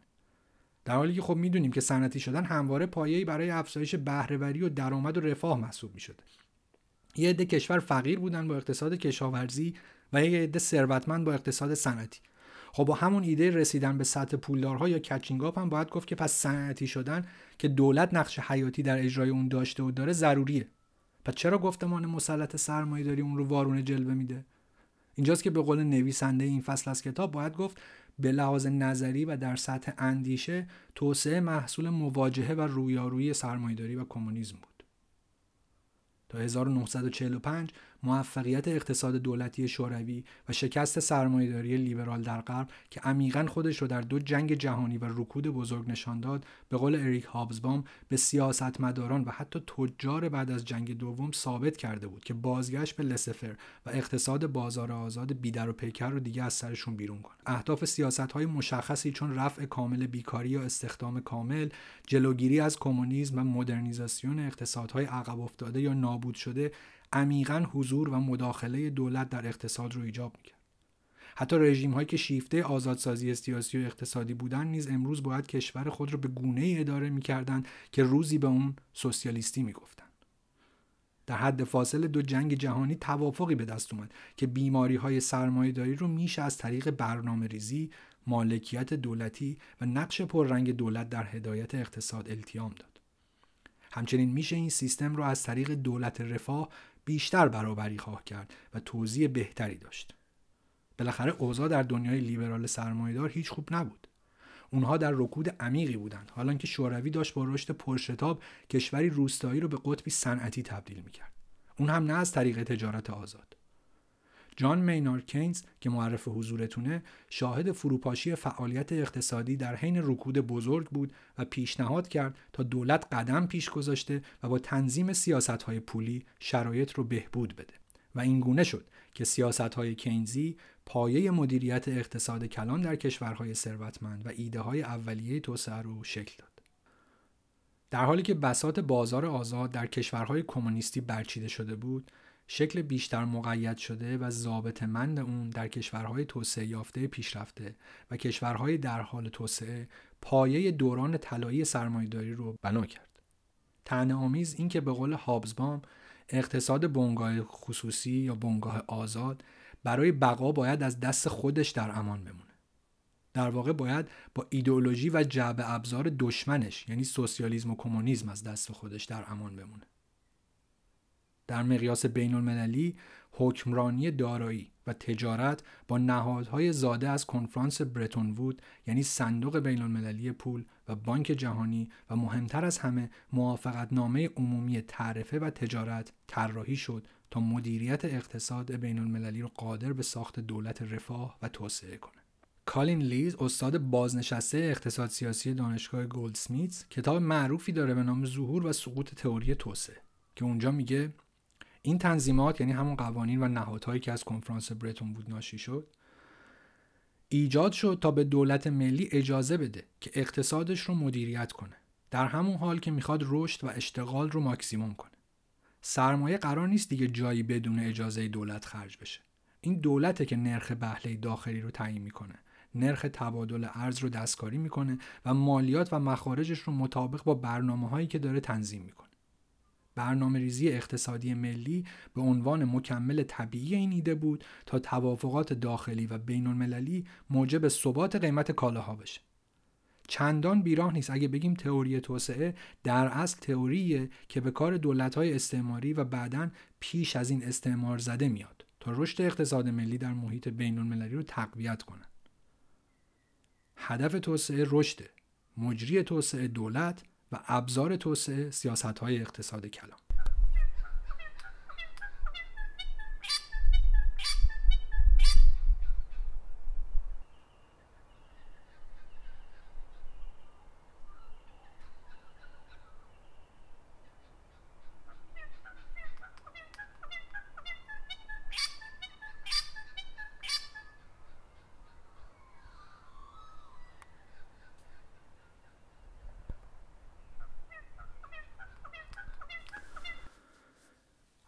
[SPEAKER 1] در حالی که خب می‌دونیم که صنعتی شدن همواره پایه‌ای برای افزایش بهرهوری و درآمد و رفاه محسوب می‌شده. یه عده کشور فقیر بودن با اقتصاد کشاورزی و یه عده ثروتمند با اقتصاد صنعتی. خب با همون ایده رسیدن به سطح پولدارها یا کچینگ هم باید گفت که پس صنعتی شدن که دولت نقش حیاتی در اجرای اون داشته و داره ضروریه. پس چرا گفتمان مسلط سرمایه داری اون رو وارونه جلوه میده؟ اینجاست که به قول نویسنده این فصل از کتاب باید گفت به لحاظ نظری و در سطح اندیشه توسعه محصول مواجهه و رویارویی سرمایهداری و کمونیسم بود. تا 1945 موفقیت اقتصاد دولتی شوروی و شکست سرمایهداری لیبرال در غرب که عمیقا خودش رو در دو جنگ جهانی و رکود بزرگ نشان داد به قول اریک هابزبام به سیاستمداران و حتی تجار بعد از جنگ دوم ثابت کرده بود که بازگشت به لسفر و اقتصاد بازار آزاد بیدر و پیکر رو دیگه از سرشون بیرون کنه. اهداف سیاست های مشخصی چون رفع کامل بیکاری یا استخدام کامل جلوگیری از کمونیسم و مدرنیزاسیون اقتصادهای عقب افتاده یا نابود شده عمیقا حضور و مداخله دولت در اقتصاد رو ایجاب می‌کرد حتی رژیم هایی که شیفته آزادسازی سیاسی و اقتصادی بودن نیز امروز باید کشور خود را به گونه ای اداره می‌کردند که روزی به اون سوسیالیستی می‌گفتند در حد فاصل دو جنگ جهانی توافقی به دست اومد که بیماری های سرمایهداری رو میشه از طریق برنامه ریزی، مالکیت دولتی و نقش پررنگ دولت در هدایت اقتصاد التیام داد. همچنین میشه این سیستم رو از طریق دولت رفاه بیشتر برابری خواه کرد و توضیح بهتری داشت. بالاخره اوضاع در دنیای لیبرال سرمایهدار هیچ خوب نبود. اونها در رکود عمیقی بودند حالا که شوروی داشت با رشد پرشتاب کشوری روستایی رو به قطبی صنعتی تبدیل می‌کرد اون هم نه از طریق تجارت آزاد جان مینار کینز که معرف حضورتونه شاهد فروپاشی فعالیت اقتصادی در حین رکود بزرگ بود و پیشنهاد کرد تا دولت قدم پیش گذاشته و با تنظیم سیاست های پولی شرایط رو بهبود بده و این گونه شد که سیاست های کینزی پایه مدیریت اقتصاد کلان در کشورهای ثروتمند و ایده های اولیه توسعه رو شکل داد. در حالی که بسات بازار آزاد در کشورهای کمونیستی برچیده شده بود، شکل بیشتر مقید شده و ضابط مند اون در کشورهای توسعه یافته پیشرفته و کشورهای در حال توسعه پایه دوران طلایی سرمایهداری رو بنا کرد. تنه آمیز این که به قول هابزبام اقتصاد بنگاه خصوصی یا بنگاه آزاد برای بقا باید از دست خودش در امان بمونه. در واقع باید با ایدئولوژی و جعب ابزار دشمنش یعنی سوسیالیسم و کمونیسم از دست خودش در امان بمونه. در مقیاس بین المللی حکمرانی دارایی و تجارت با نهادهای زاده از کنفرانس برتون وود یعنی صندوق بین المللی پول و بانک جهانی و مهمتر از همه موافقت نامه عمومی تعرفه و تجارت طراحی شد تا مدیریت اقتصاد بین المللی را قادر به ساخت دولت رفاه و توسعه کنه. کالین لیز استاد بازنشسته اقتصاد سیاسی دانشگاه گلدسمیتس کتاب معروفی داره به نام ظهور و سقوط تئوری توسعه که اونجا میگه این تنظیمات یعنی همون قوانین و نهادهایی که از کنفرانس برتون وود ناشی شد ایجاد شد تا به دولت ملی اجازه بده که اقتصادش رو مدیریت کنه. در همون حال که می‌خواد رشد و اشتغال رو ماکسیموم کنه. سرمایه قرار نیست دیگه جایی بدون اجازه دولت خرج بشه. این دولته که نرخ بهله داخلی رو تعیین می‌کنه. نرخ تبادل ارز رو دستکاری می‌کنه و مالیات و مخارجش رو مطابق با برنامه هایی که داره تنظیم می‌کنه. برنامه ریزی اقتصادی ملی به عنوان مکمل طبیعی این ایده بود تا توافقات داخلی و بین المللی موجب ثبات قیمت کالاها بشه. چندان بیراه نیست اگه بگیم تئوری توسعه در اصل تئوریه که به کار دولت‌های استعماری و بعدا پیش از این استعمار زده میاد تا رشد اقتصاد ملی در محیط بین المللی رو تقویت کنن. هدف توسعه رشده. مجری توسعه دولت و ابزار توسعه سیاست های اقتصاد کلان.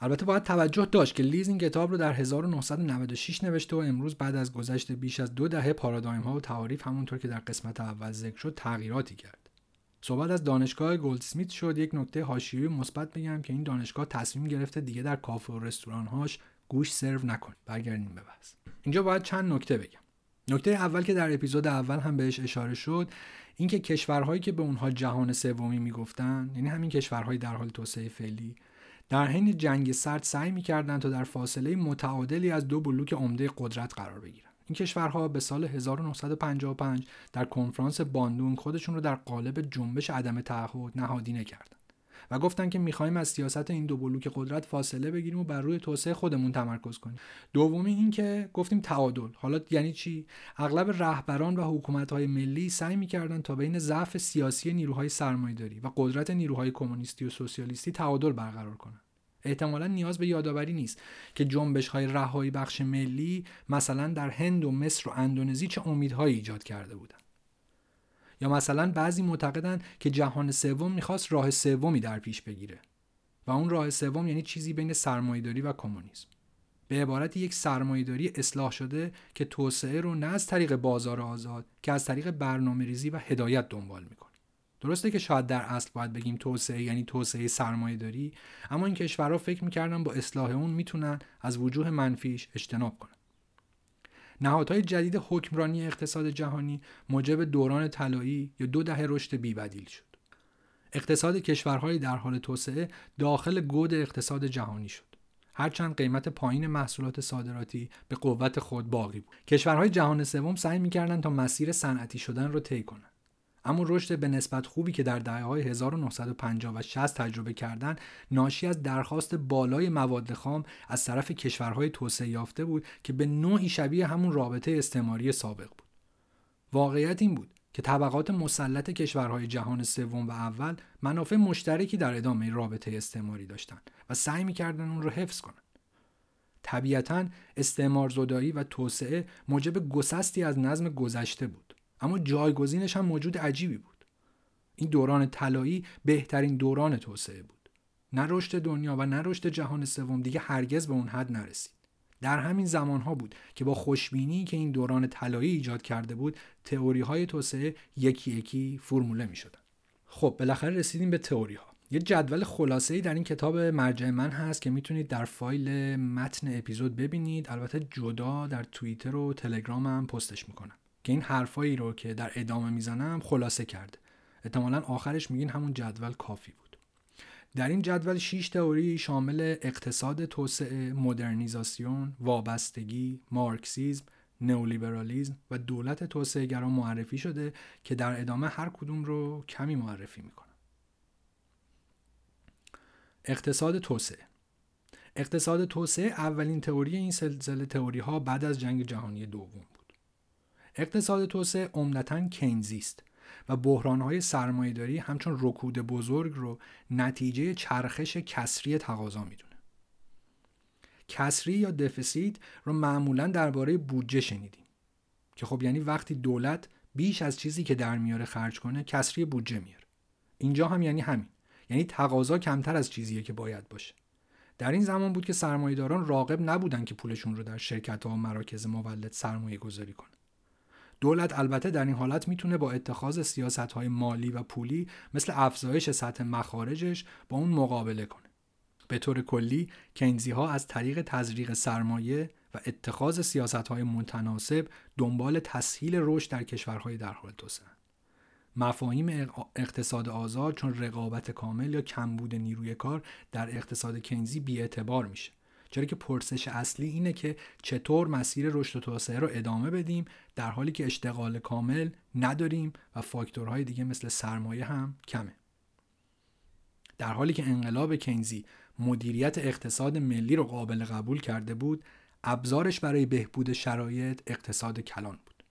[SPEAKER 1] البته باید توجه داشت که لیز این کتاب رو در 1996 نوشته و امروز بعد از گذشت بیش از دو دهه پارادایم ها و تعاریف همونطور که در قسمت اول ذکر شد تغییراتی کرد. صحبت از دانشگاه گلدسمیت شد یک نکته حاشیه‌ای مثبت بگم که این دانشگاه تصمیم گرفته دیگه در کافه و رستوران هاش گوش سرو نکنه. برگردیم به بحث. اینجا باید چند نکته بگم. نکته اول که در اپیزود اول هم بهش اشاره شد اینکه کشورهایی که به اونها جهان سومی می‌گفتن یعنی همین کشورهای در حال توسعه فعلی در حین جنگ سرد سعی می‌کردند تا در فاصله متعادلی از دو بلوک عمده قدرت قرار بگیرند. این کشورها به سال 1955 در کنفرانس باندونگ خودشون رو در قالب جنبش عدم تعهد نهادینه کردند. و گفتن که می‌خوایم از سیاست این دو بلوک قدرت فاصله بگیریم و بر روی توسعه خودمون تمرکز کنیم. دومی این که گفتیم تعادل. حالا یعنی چی؟ اغلب رهبران و حکومت‌های ملی سعی می‌کردن تا بین ضعف سیاسی نیروهای سرمایه‌داری و قدرت نیروهای کمونیستی و سوسیالیستی تعادل برقرار کنند احتمالا نیاز به یادآوری نیست که جنبش های رهایی بخش ملی مثلا در هند و مصر و اندونزی چه امیدهایی ایجاد کرده بودند یا مثلا بعضی معتقدند که جهان سوم می‌خواست راه سومی در پیش بگیره. و اون راه سوم یعنی چیزی بین سرمایهداری و کمونیسم. به عبارت یک سرمایهداری اصلاح شده که توسعه رو نه از طریق بازار آزاد که از طریق برنامه ریزی و هدایت دنبال می‌کنه. درسته که شاید در اصل باید بگیم توسعه یعنی توسعه سرمایه داری اما این کشورها فکر می‌کردن با اصلاح اون می‌تونن از وجوه منفیش اجتناب کنن. نهادهای جدید حکمرانی اقتصاد جهانی موجب دوران طلایی یا دو دهه رشد بیبدیل شد. اقتصاد کشورهای در حال توسعه داخل گود اقتصاد جهانی شد. هرچند قیمت پایین محصولات صادراتی به قوت خود باقی بود. کشورهای جهان سوم سعی می‌کردند تا مسیر صنعتی شدن را طی کنند. اما رشد به نسبت خوبی که در دهه های 1950 و 60 تجربه کردن ناشی از درخواست بالای مواد خام از طرف کشورهای توسعه یافته بود که به نوعی شبیه همون رابطه استعماری سابق بود. واقعیت این بود که طبقات مسلط کشورهای جهان سوم و اول منافع مشترکی در ادامه رابطه استعماری داشتند و سعی می‌کردن اون رو حفظ کنند. طبیعتا استعمار زدایی و توسعه موجب گسستی از نظم گذشته بود اما جایگزینش هم موجود عجیبی بود. این دوران طلایی بهترین دوران توسعه بود. نه رشد دنیا و نه رشد جهان سوم دیگه هرگز به اون حد نرسید. در همین زمانها بود که با خوشبینی که این دوران طلایی ایجاد کرده بود تئوری های توسعه یکی یکی فرموله می شدن. خب بالاخره رسیدیم به تئوری ها یه جدول خلاصه ای در این کتاب مرجع من هست که می‌تونید در فایل متن اپیزود ببینید. البته جدا در توییتر و تلگرام هم پستش می‌کنم. که این حرفایی رو که در ادامه می‌زنم خلاصه کرده احتمالا آخرش میگین همون جدول کافی بود در این جدول 6 تئوری شامل اقتصاد توسعه، مدرنیزاسیون، وابستگی، مارکسیزم، نئولیبرالیزم و دولت توسعه معرفی شده که در ادامه هر کدوم رو کمی معرفی می‌کنم. اقتصاد توسعه اقتصاد توسعه اولین تئوری این سلسله تئوری ها بعد از جنگ جهانی دوم. اقتصاد توسعه عمدتا کینزی است و بحرانهای سرمایهداری همچون رکود بزرگ رو نتیجه چرخش کسری تقاضا می‌دونه. کسری یا دفیسیت رو معمولا درباره بودجه شنیدیم که خب یعنی وقتی دولت بیش از چیزی که در میاره خرج کنه کسری بودجه میاره. اینجا هم یعنی همین. یعنی تقاضا کمتر از چیزیه که باید باشه. در این زمان بود که سرمایهداران راقب نبودن که پولشون رو در شرکت ها و مراکز مولد سرمایه گذاری کنن. دولت البته در این حالت می‌تونه با اتخاذ سیاست های مالی و پولی مثل افزایش سطح مخارجش با اون مقابله کنه. به طور کلی کینزی ها از طریق تزریق سرمایه و اتخاذ سیاست های متناسب دنبال تسهیل رشد در کشورهای در حال توسعه مفاهیم اقتصاد آزاد چون رقابت کامل یا کمبود نیروی کار در اقتصاد کنزی بیاعتبار میشه چرا که پرسش اصلی اینه که چطور مسیر رشد و توسعه رو ادامه بدیم در حالی که اشتغال کامل نداریم و فاکتورهای دیگه مثل سرمایه هم کمه. در حالی که انقلاب کینزی مدیریت اقتصاد ملی رو قابل قبول کرده بود ابزارش برای بهبود شرایط اقتصاد کلان بود.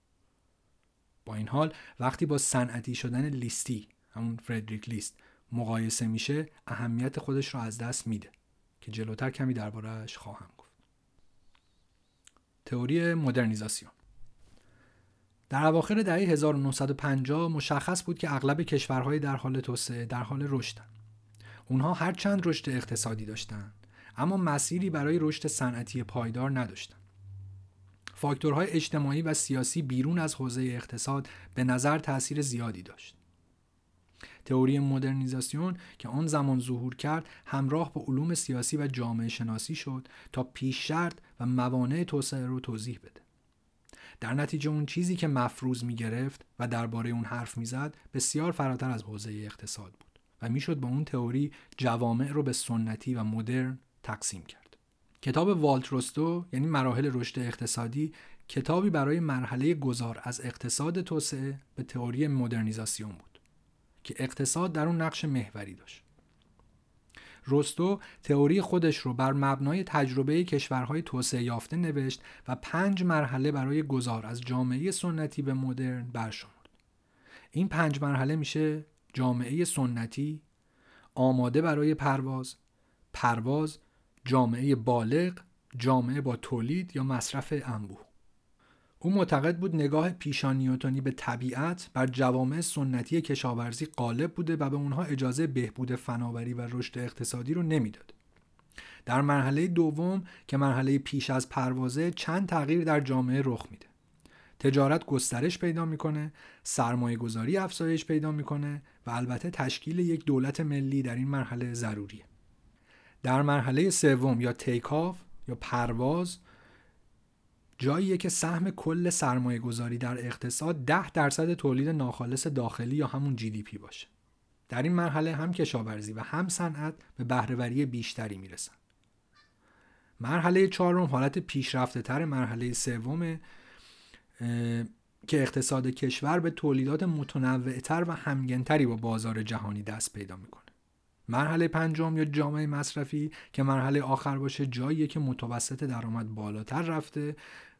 [SPEAKER 1] با این حال وقتی با صنعتی شدن لیستی همون فردریک لیست مقایسه میشه اهمیت خودش رو از دست میده. که جلوتر کمی دربارهش خواهم گفت تئوری مدرنیزاسیون در اواخر دهه 1950 مشخص بود که اغلب کشورهای در حال توسعه در حال رشدن. اونها هر چند رشد اقتصادی داشتند اما مسیری برای رشد صنعتی پایدار نداشتند. فاکتورهای اجتماعی و سیاسی بیرون از حوزه اقتصاد به نظر تاثیر زیادی داشت. تئوری مدرنیزاسیون که آن زمان ظهور کرد همراه با علوم سیاسی و جامعه شناسی شد تا پیش شرط و موانع توسعه رو توضیح بده. در نتیجه اون چیزی که مفروض می گرفت و درباره اون حرف می‌زد بسیار فراتر از حوزه اقتصاد بود و می‌شد با اون تئوری جوامع رو به سنتی و مدرن تقسیم کرد. کتاب والت روستو یعنی مراحل رشد اقتصادی کتابی برای مرحله گذار از اقتصاد توسعه به تئوری مدرنیزاسیون بود. که اقتصاد در اون نقش محوری داشت. رستو تئوری خودش رو بر مبنای تجربه کشورهای توسعه یافته نوشت و پنج مرحله برای گذار از جامعه سنتی به مدرن برشمرد. این پنج مرحله میشه جامعه سنتی آماده برای پرواز پرواز جامعه بالغ جامعه با تولید یا مصرف انبوه. او معتقد بود نگاه پیشانیوتونی به طبیعت بر جوامع سنتی کشاورزی غالب بوده و به اونها اجازه بهبود فناوری و رشد اقتصادی رو نمی‌داد. در مرحله دوم که مرحله پیش از پروازه چند تغییر در جامعه رخ میده. تجارت گسترش پیدا می‌کنه، سرمایه گذاری افزایش پیدا می‌کنه و البته تشکیل یک دولت ملی در این مرحله ضروریه. در مرحله سوم یا تیکاف یا پرواز جاییه که سهم کل سرمایه گذاری در اقتصاد 10 درصد تولید ناخالص داخلی یا همون پی باشه. در این مرحله هم کشاورزی و هم صنعت به بهرهوری بیشتری می‌رسن. مرحله چهارم حالت پیشرفته تر مرحله سوم که اقتصاد کشور به تولیدات متنوعتر و همگنتری با بازار جهانی دست پیدا می‌کنه. مرحله پنجم یا جامعه مصرفی که مرحله آخر باشه جاییه که متوسط درآمد بالاتر رفته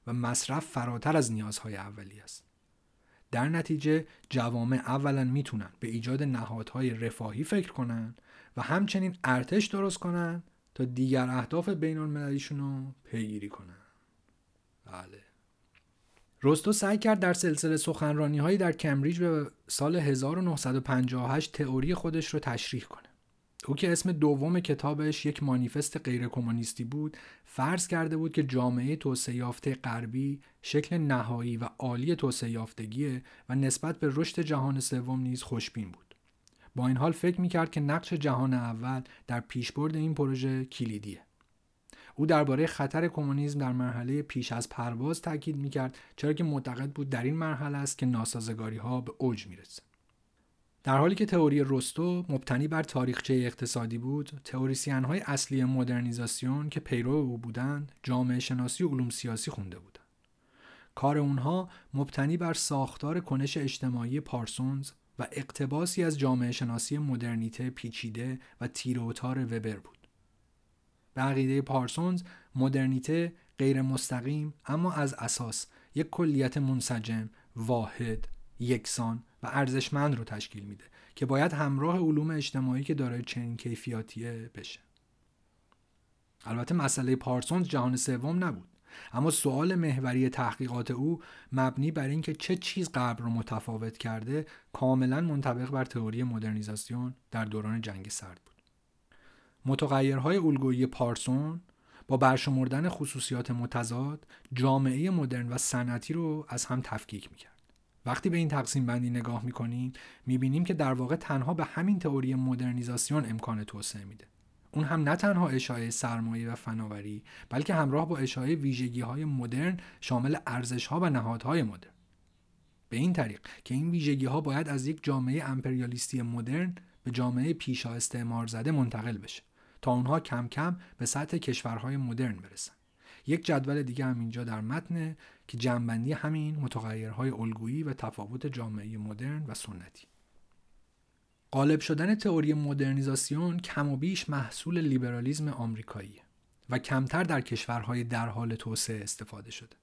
[SPEAKER 1] و مصرف فراتر از نیازهای اولی است. در نتیجه جوامع اولا می‌تونن به ایجاد نهادهای رفاهی فکر کنن و همچنین ارتش درست کنن تا دیگر اهداف بین رو پیگیری کنن بله رستو سعی کرد در سلسله سخنرانی هایی در کمبریج به سال 1958 تئوری خودش رو تشریح کنه. او که اسم دوم کتابش یک مانیفست غیر کمونیستی بود فرض کرده بود که جامعه توسعه یافته غربی شکل نهایی و عالی توسعه یافتگیه و نسبت به رشد جهان سوم نیز خوشبین بود. با این حال فکر می‌کرد که نقش جهان اول در پیشبرد این پروژه کلیدیه. او درباره خطر کمونیسم در مرحله پیش از پرواز تاکید می‌کرد چرا که معتقد بود در این مرحله است که ناسازگاری ها به اوج می‌رسه. در حالی که تئوری رستو مبتنی بر تاریخچه اقتصادی بود تئوریسین های اصلی مدرنیزاسیون که پیرو او بودند جامعه شناسی و علوم سیاسی خونده بودند. کار اونها مبتنی بر ساختار کنش اجتماعی پارسونز و اقتباسی از جامعه شناسی مدرنیته پیچیده و تیروتار وبر بود. به عقیده پارسونز مدرنیته غیر مستقیم اما از اساس یک کلیت منسجم واحد یکسان و ارزشمند رو تشکیل میده که باید همراه علوم اجتماعی که دارای چنین کیفیاتیه بشه. البته مسئله پارسونز جهان سوم نبود. اما سوال محوری تحقیقات او مبنی بر اینکه چه چیز قبل رو متفاوت کرده کاملا منطبق بر تئوری مدرنیزاسیون در دوران جنگ سرد بود. متغیرهای الگویی پارسون با برشمردن خصوصیات متضاد جامعه مدرن و صنعتی رو از هم تفکیک می‌کرد. وقتی به این تقسیم بندی نگاه می‌کنیم می‌بینیم که در واقع تنها به همین تئوری مدرنیزاسیون امکان توسعه میده. اون هم نه تنها اشاعه سرمایه و فناوری بلکه همراه با اشاعه ویژگی های مدرن شامل ارزش ها و نهادهای مدرن. به این طریق که این ویژگی ها باید از یک جامعه امپریالیستی مدرن به جامعه پیشا استعمار زده منتقل بشه تا اونها کم کم به سطح کشورهای مدرن برسن. یک جدول دیگه هم اینجا در متن که جنبندی همین متغیرهای الگویی و تفاوت جامعه مدرن و سنتی. غالب شدن تئوری مدرنیزاسیون کم و بیش محصول لیبرالیزم آمریکایی و کمتر در کشورهای در حال توسعه استفاده شده.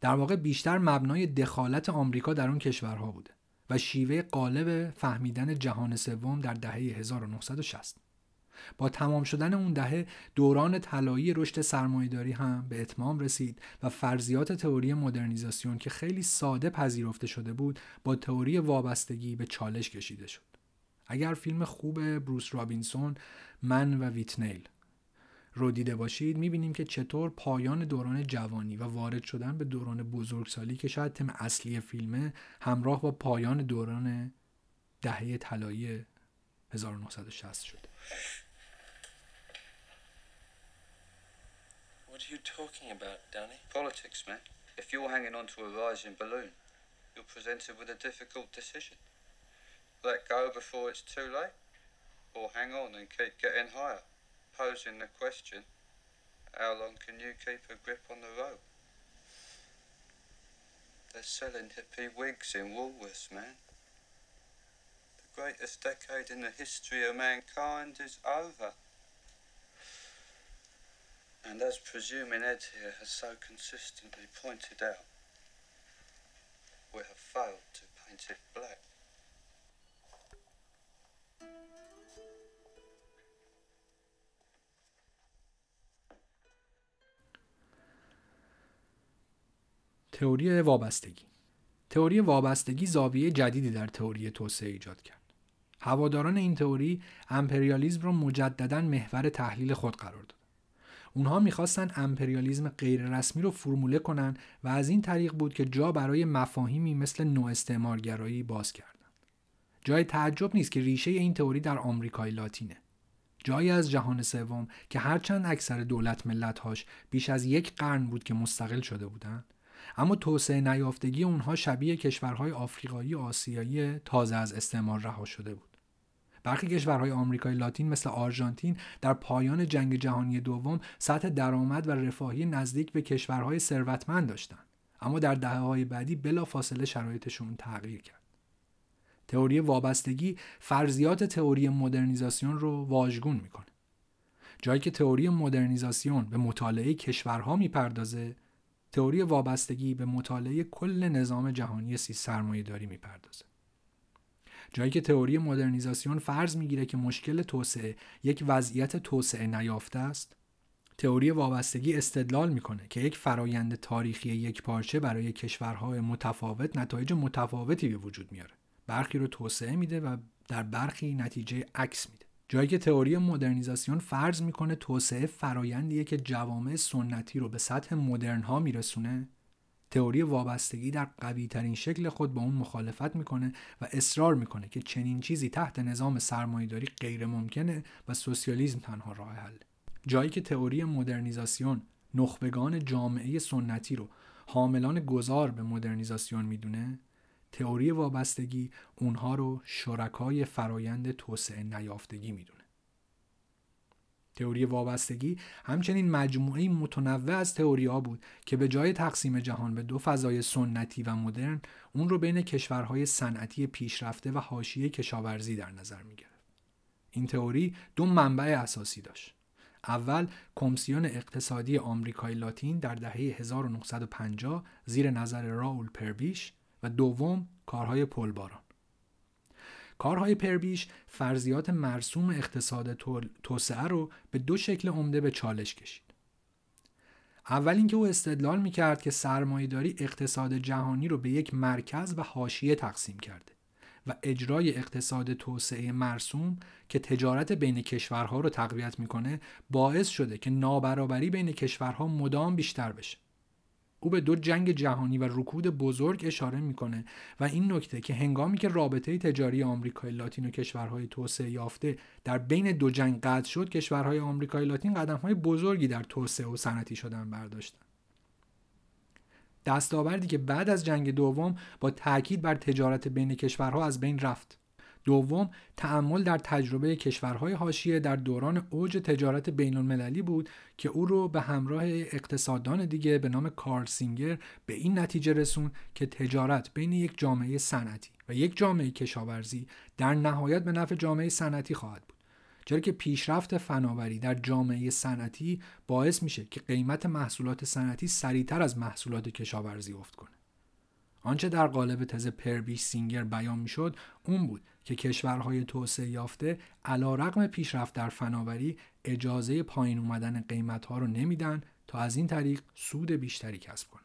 [SPEAKER 1] در واقع بیشتر مبنای دخالت آمریکا در اون کشورها بوده و شیوه قالب فهمیدن جهان سوم در دهه 1960 با تمام شدن اون دهه دوران طلایی رشد سرمایهداری هم به اتمام رسید و فرضیات تئوری مدرنیزاسیون که خیلی ساده پذیرفته شده بود با تئوری وابستگی به چالش کشیده شد. اگر فیلم خوب بروس رابینسون من و ویتنیل رو دیده باشید می‌بینیم که چطور پایان دوران جوانی و وارد شدن به دوران بزرگسالی که شاید تم اصلی فیلمه همراه با پایان دوران دهه طلایی 1960 شده.
[SPEAKER 3] What are you talking about, Danny? Politics, man. If you're hanging on to a rising balloon, you're presented with a difficult decision. Let go before it's too late, or hang on and keep getting higher, posing the question, how long can you keep a grip on the rope? They're selling hippie wigs in Woolworths, man. The greatest decade in the history of mankind is over. And as presuming Ed here has so consistently pointed out, we have failed to paint it black.
[SPEAKER 1] تئوری وابستگی. تئوری وابستگی زاویه جدیدی در تئوری توسعه ایجاد کرد. هواداران این تئوری امپریالیزم را مجددا محور تحلیل خود قرار داد. اونها می‌خواستن امپریالیزم غیررسمی رو فرموله کنن و از این طریق بود که جا برای مفاهیمی مثل نو استعمارگرایی باز کردن. جای تعجب نیست که ریشه این تئوری در آمریکای لاتینه. جایی از جهان سوم که هرچند اکثر دولت ملتهاش بیش از یک قرن بود که مستقل شده بودند اما توسعه نیافتگی اونها شبیه کشورهای آفریقایی و آسیایی تازه از استعمار رها شده بود. برخی کشورهای آمریکای لاتین مثل آرژانتین در پایان جنگ جهانی دوم سطح درآمد و رفاهی نزدیک به کشورهای ثروتمند داشتند. اما در دهه های بعدی بلا فاصله شرایطشون تغییر کرد. تئوری وابستگی فرضیات تئوری مدرنیزاسیون رو واژگون می‌کنه. جایی که تئوری مدرنیزاسیون به مطالعه کشورها می‌پردازه تئوری وابستگی به مطالعه کل نظام جهانی سی سرمایه داری می‌پردازه. جایی که تئوری مدرنیزاسیون فرض می‌گیره که مشکل توسعه یک وضعیت توسعه نیافته است تئوری وابستگی استدلال می‌کنه که یک فرایند تاریخی یک پارچه برای کشورهای متفاوت نتایج متفاوتی به وجود میاره. برخی رو توسعه میده و در برخی نتیجه عکس میده. جایی که تئوری مدرنیزاسیون فرض می‌کنه توسعه فرایندیه که جوامع سنتی رو به سطح مدرن ها میرسونه تئوری وابستگی در قوی ترین شکل خود با اون مخالفت می‌کنه و اصرار می‌کنه که چنین چیزی تحت نظام سرمایهداری غیر ممکنه و سوسیالیسم تنها راه حل. جایی که تئوری مدرنیزاسیون نخبگان جامعه سنتی رو حاملان گذار به مدرنیزاسیون می‌دونه تئوری وابستگی اونها رو شرکای فرایند توسعه نیافتگی می‌دونه. تئوری وابستگی همچنین مجموعه متنوع از تئوری ها بود که به جای تقسیم جهان به دو فضای سنتی و مدرن اون رو بین کشورهای صنعتی پیشرفته و حاشیه کشاورزی در نظر می گرفت. این تئوری دو منبع اساسی داشت. اول کمیسیون اقتصادی آمریکای لاتین در دهه 1950 زیر نظر راول پربیش و دوم کارهای پلباران کارهای پربیش فرضیات مرسوم اقتصاد توسعه رو به دو شکل عمده به چالش کشید. اول اینکه او استدلال می‌کرد که سرمایهداری اقتصاد جهانی رو به یک مرکز و حاشیه تقسیم کرده و اجرای اقتصاد توسعه مرسوم که تجارت بین کشورها رو تقویت می‌کنه باعث شده که نابرابری بین کشورها مدام بیشتر بشه. او به دو جنگ جهانی و رکود بزرگ اشاره می‌کنه و این نکته که هنگامی که رابطه تجاری آمریکای لاتین و کشورهای توسعه یافته در بین دو جنگ قطع شد کشورهای آمریکای لاتین قدمهای بزرگی در توسعه و صنعتی شدن برداشتن. دستاوردی که بعد از جنگ دوم با تاکید بر تجارت بین کشورها از بین رفت. دوم تعمل در تجربه کشورهای حاشیه در دوران اوج تجارت بین المللی بود که او رو به همراه اقتصاددان دیگه به نام کارل سینگر به این نتیجه رسون که تجارت بین یک جامعه صنعتی و یک جامعه کشاورزی در نهایت به نفع جامعه صنعتی خواهد بود. چرا که پیشرفت فناوری در جامعه صنعتی باعث میشه که قیمت محصولات صنعتی سریعتر از محصولات کشاورزی افت کنه. آنچه در قالب تز پربیش سینگر بیان می‌شد اون بود که کشورهای توسعه یافته علا رقم پیشرفت در فناوری اجازه پایین اومدن قیمتها رو نمیدن تا از این طریق سود بیشتری کسب کنن.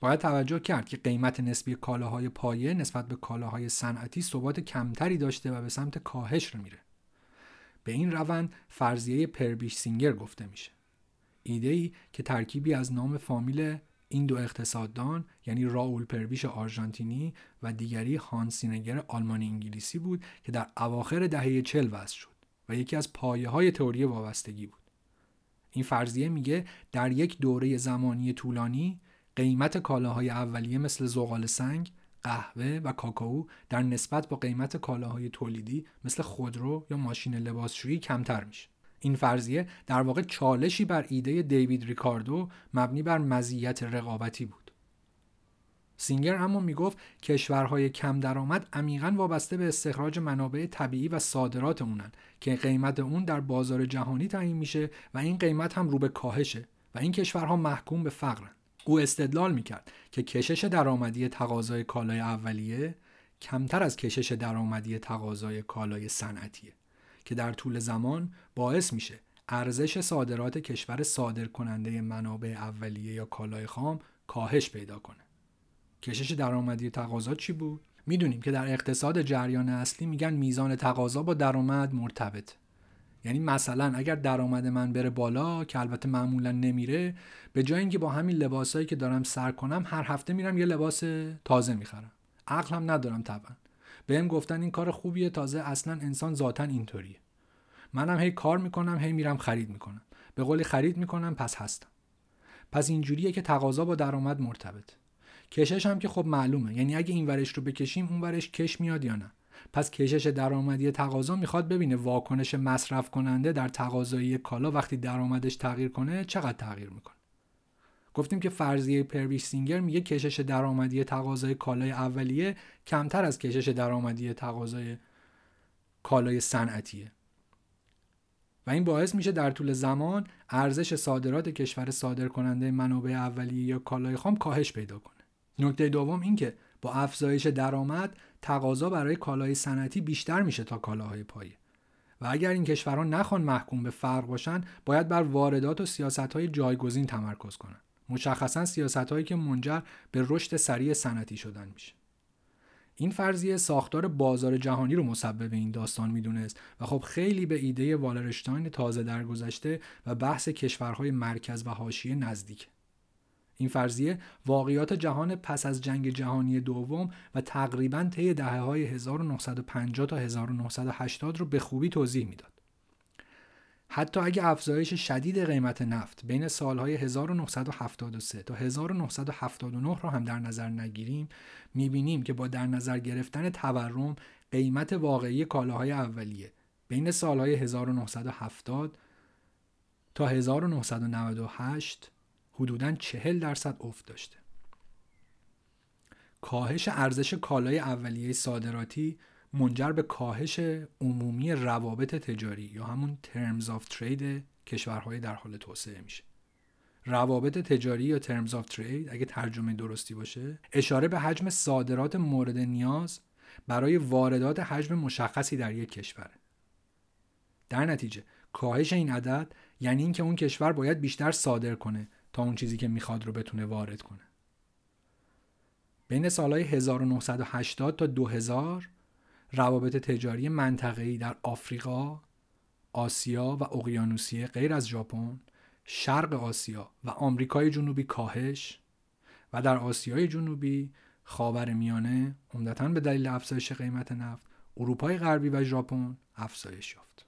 [SPEAKER 1] باید توجه کرد که قیمت نسبی کالاهای پایه نسبت به کالاهای صنعتی ثبات کمتری داشته و به سمت کاهش رو میره. به این روند فرضیه پربیش سینگر گفته میشه. ایده ای که ترکیبی از نام فامیل این دو اقتصاددان یعنی راول پربیش آرژانتینی و دیگری هانسینگر آلمانی انگلیسی بود که در اواخر دهه چل وضع شد و یکی از پایه های تئوری وابستگی بود. این فرضیه میگه در یک دوره زمانی طولانی قیمت کالاهای اولیه مثل زغال سنگ قهوه و کاکائو در نسبت با قیمت کالاهای تولیدی مثل خودرو یا ماشین لباسشویی کمتر میشه. این فرضیه در واقع چالشی بر ایده دیوید ریکاردو مبنی بر مزیت رقابتی بود. سینگر اما می‌گفت کشورهای کم درآمد عمیقا وابسته به استخراج منابع طبیعی و صادرات اونن که قیمت اون در بازار جهانی تعیین میشه و این قیمت هم رو به کاهشه و این کشورها محکوم به فقرن. او استدلال می‌کرد که کشش درآمدی تقاضای کالای اولیه کمتر از کشش درآمدی تقاضای کالای صنعتیه. که در طول زمان باعث میشه ارزش صادرات کشور صادر کننده منابع اولیه یا کالای خام کاهش پیدا کنه. کشش درآمدی تقاضا چی بود؟ می‌دونیم که در اقتصاد جریان اصلی میگن میزان تقاضا با درآمد مرتبط. یعنی مثلا اگر درآمد من بره بالا که البته معمولا نمیره به جای اینکه با همین لباسایی که دارم سر کنم هر هفته میرم یه لباس تازه می‌خرم عقلم ندارم طبعا بهم گفتن این کار خوبیه تازه اصلا انسان ذاتا اینطوریه. منم هی کار می‌کنم هی میرم خرید می‌کنم. به قولی خرید می‌کنم پس هستم. پس اینجوریه که تقاضا با درآمد مرتبط کشش هم که خب معلومه. یعنی اگه این ورش رو بکشیم اون ورش کش میاد یا نه؟ پس کشش درآمدی تقاضا می‌خواد ببینه واکنش مصرف کننده در تقاضای کالا وقتی درآمدش تغییر کنه چقدر تغییر می‌کنه. گفتیم که فرضیه پرویش سینگر میگه کشش درآمدی تقاضای کالای اولیه کمتر از کشش درآمدی تقاضای کالای صنعتیه. و این باعث میشه در طول زمان ارزش صادرات کشور صادر کننده منابع اولیه یا کالای خام کاهش پیدا کنه. نکته دوم این که با افزایش درآمد تقاضا برای کالای صنعتی بیشتر میشه تا کالاهای پایه. و اگر این کشورها نخوان محکوم به فرق باشن باید بر واردات و سیاست های جایگزین تمرکز کنند مشخصا سیاست هایی که منجر به رشد سریع صنعتی شدن میشه این فرضیه ساختار بازار جهانی رو مسبب این داستان می‌دونست و خب خیلی به ایده والرشتاین تازه درگذشته و بحث کشورهای مرکز و حاشیه نزدیک. این فرضیه واقعیات جهان پس از جنگ جهانی دوم و تقریبا طی دهه های 1950 تا 1980 رو به خوبی توضیح می‌داد. حتی اگه افزایش شدید قیمت نفت بین سالهای 1973 تا 1979 رو هم در نظر نگیریم می‌بینیم که با در نظر گرفتن تورم قیمت واقعی کالاهای اولیه بین سالهای 1970 تا 1998 حدوداً 40 درصد افت داشته. کاهش ارزش کالای اولیه صادراتی منجر به کاهش عمومی روابط تجاری یا همون terms of trade کشورهای در حال توسعه میشه. روابط تجاری یا terms of trade اگه ترجمه درستی باشه اشاره به حجم صادرات مورد نیاز برای واردات حجم مشخصی در یک کشوره در نتیجه کاهش این عدد یعنی اینکه اون کشور باید بیشتر صادر کنه تا اون چیزی که می‌خواد رو بتونه وارد کنه. بین سالهای 1980 تا 2000 روابط تجاری منطقه‌ای در آفریقا، آسیا و اقیانوسیه غیر از ژاپن، شرق آسیا و آمریکای جنوبی کاهش و در آسیای جنوبی خاور میانه عمدتا به دلیل افزایش قیمت نفت اروپای غربی و ژاپن افزایش یافت.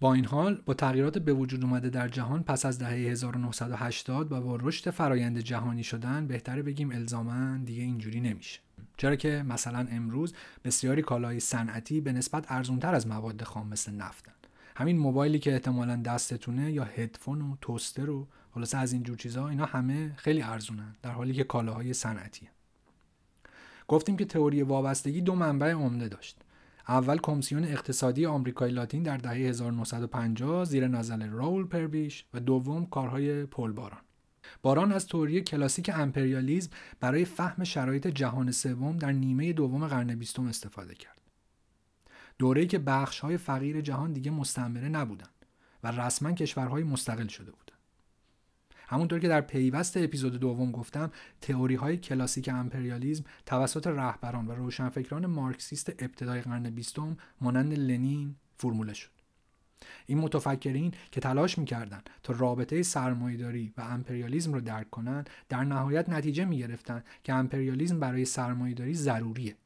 [SPEAKER 1] با این حال با تغییرات به وجود اومده در جهان پس از دهه 1980 و با رشد فرایند جهانی شدن بهتره بگیم الزاما دیگه اینجوری نمیشه. چرا که مثلا امروز بسیاری کالاهای صنعتی به نسبت ارزونتر از مواد خام مثل نفتن همین موبایلی که احتمالا دستتونه یا هدفون و توستر و خلاصه از اینجور چیزها اینا همه خیلی ارزونن در حالی که کالاهای صنعتی گفتیم که تئوری وابستگی دو منبع عمده داشت. اول کمیسیون اقتصادی آمریکای لاتین در دهه 1950 زیر نظر راول پربیش و دوم کارهای پل باران. باران از تئوری کلاسیک امپریالیزم برای فهم شرایط جهان سوم در نیمه دوم قرن بیستم استفاده کرد. دوره‌ای که بخش‌های فقیر جهان دیگه مستعمره نبودند و رسما کشورهای مستقل شده بودند. همونطور که در پیوست اپیزود دوم گفتم تئوری های کلاسیک امپریالیزم توسط رهبران و روشنفکران مارکسیست ابتدای قرن بیستم مانند لنین فرموله شد این متفکرین که تلاش می‌کردند تا رابطه سرمایهداری و امپریالیزم رو درک کنند در نهایت نتیجه می‌گرفتند که امپریالیزم برای سرمایهداری ضروریه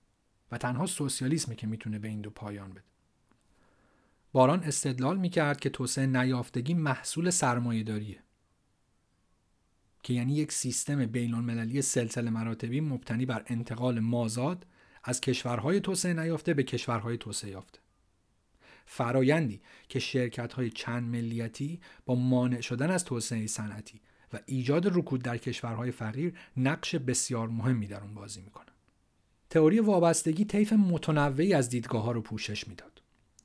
[SPEAKER 1] و تنها سوسیالیسمه که می‌تونه به این دو پایان بده. باران استدلال می‌کرد که توسعه نیافتگی محصول سرمایهداریه که یعنی یک سیستم بین المللی سلسله مراتبی مبتنی بر انتقال مازاد از کشورهای توسعه نیافته به کشورهای توسعه یافته. فرایندی که شرکت های چند ملیتی با مانع شدن از توسعه صنعتی و ایجاد رکود در کشورهای فقیر نقش بسیار مهمی در اون بازی می‌کنن. تئوری وابستگی طیف متنوعی از دیدگاه ها رو پوشش می‌داد.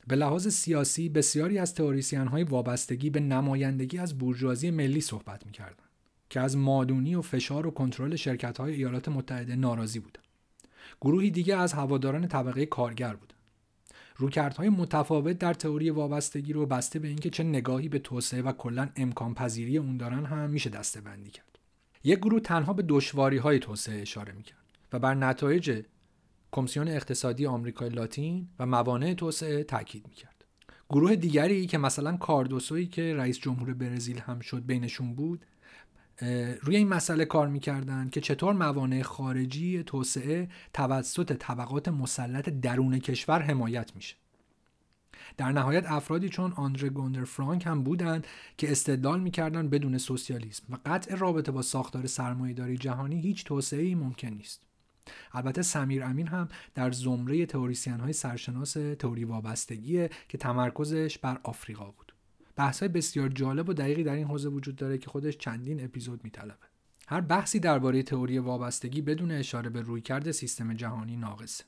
[SPEAKER 1] به لحاظ سیاسی بسیاری از تئوریسین های وابستگی به نمایندگی از بورژوازی ملی صحبت می‌کردند که از مادونی و فشار و کنترل شرکت های ایالات متحده ناراضی بودند. گروهی دیگه از هواداران طبقه کارگر بود. رویکردهای متفاوت در تئوری وابستگی رو بسته به اینکه چه نگاهی به توسعه و کلا امکان پذیری اون دارن هم میشه دسته بندی کرد. یک گروه تنها به دشواری های توسعه اشاره می‌کرد و بر نتایج کمیسیون اقتصادی آمریکای لاتین و موانع توسعه تاکید می‌کرد. گروه دیگری که مثلا کاردوسوی که رئیس جمهور برزیل هم شد بینشون بود روی این مسئله کار می‌کردند که چطور موانع خارجی توسعه توسط طبقات مسلط درون کشور حمایت میشه. در نهایت افرادی چون آندره گوندر فرانک هم بودند که استدلال می‌کردند بدون سوسیالیسم و قطع رابطه با ساختار سرمایهداری جهانی هیچ توسعه ممکن نیست. البته سمیر امین هم در زمره تئوریسین های سرشناس تئوری وابستگیه که تمرکزش بر آفریقا بود. بحث بسیار جالب و دقیقی در این حوزه وجود داره که خودش چندین اپیزود میطلبه. هر بحثی درباره تئوری وابستگی بدون اشاره به رویکرد سیستم جهانی ناقصه.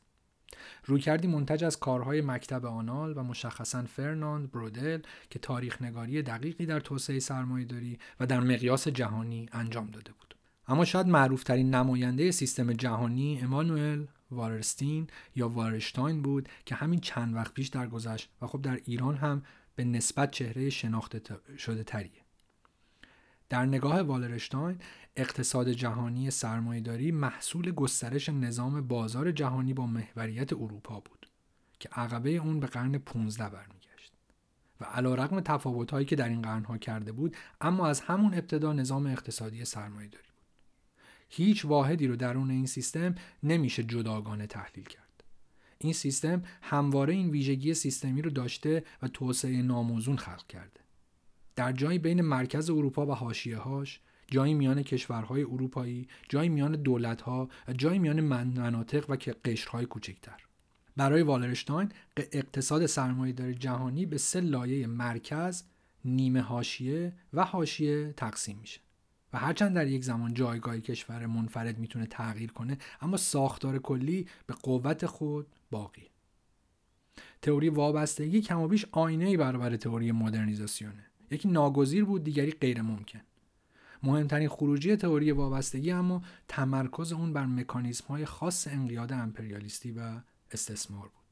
[SPEAKER 1] رویکردی منتج از کارهای مکتب آنال و مشخصا فرناند برودل که تاریخ نگاری دقیقی در توسعه سرمایهداری و در مقیاس جهانی انجام داده بود. اما شاید معروفترین نماینده سیستم جهانی امانوئل وارستین یا وارشتاین بود که همین چند وقت پیش درگذشت و خب در ایران هم به نسبت چهره شناخته شده تریه. در نگاه والرشتاین اقتصاد جهانی سرمایهداری محصول گسترش نظام بازار جهانی با محوریت اروپا بود که عقبه اون به قرن 15 برمیگشت و علا رقم تفاوت هایی که در این قرنها کرده بود اما از همون ابتدا نظام اقتصادی سرمایهداری بود. هیچ واحدی رو درون این سیستم نمیشه جداگانه تحلیل کرد. این سیستم همواره این ویژگی سیستمی رو داشته و توسعه ناموزون خلق کرده. در جایی بین مرکز اروپا و حاشیه هاش جایی میان کشورهای اروپایی جایی میان دولتها و جایی میان مناطق و قشرهای کوچکتر. برای والرشتاین اقتصاد سرمایهداری جهانی به سه لایه مرکز نیمه حاشیه و حاشیه تقسیم میشه. و هرچند در یک زمان جایگاه کشور منفرد می‌تونه تغییر کنه اما ساختار کلی به قوت خود باقی. تئوری وابستگی کم و بیش آینه برابر تئوری مدرنیزاسیونه. یکی ناگزیر بود دیگری غیر ممکن. مهمترین خروجی تئوری وابستگی اما تمرکز اون بر مکانیزم های خاص انقیاد امپریالیستی و استثمار بود.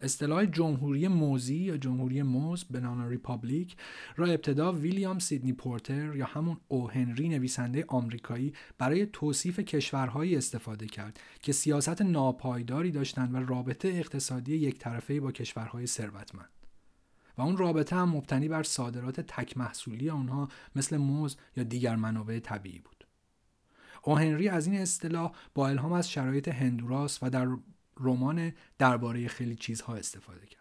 [SPEAKER 1] اصطلاح جمهوری موزی یا جمهوری موز banana republic را ابتدا ویلیام سیدنی پورتر یا همون او هنری نویسنده آمریکایی برای توصیف کشورهایی استفاده کرد که سیاست ناپایداری داشتند و رابطه اقتصادی یک طرفه با کشورهای ثروتمند و اون رابطه هم مبتنی بر صادرات تک محصولی آنها مثل موز یا دیگر منابع طبیعی بود. او هنری از این اصطلاح با الهام از شرایط هندوراس و در رمان درباره خیلی چیزها استفاده کرد.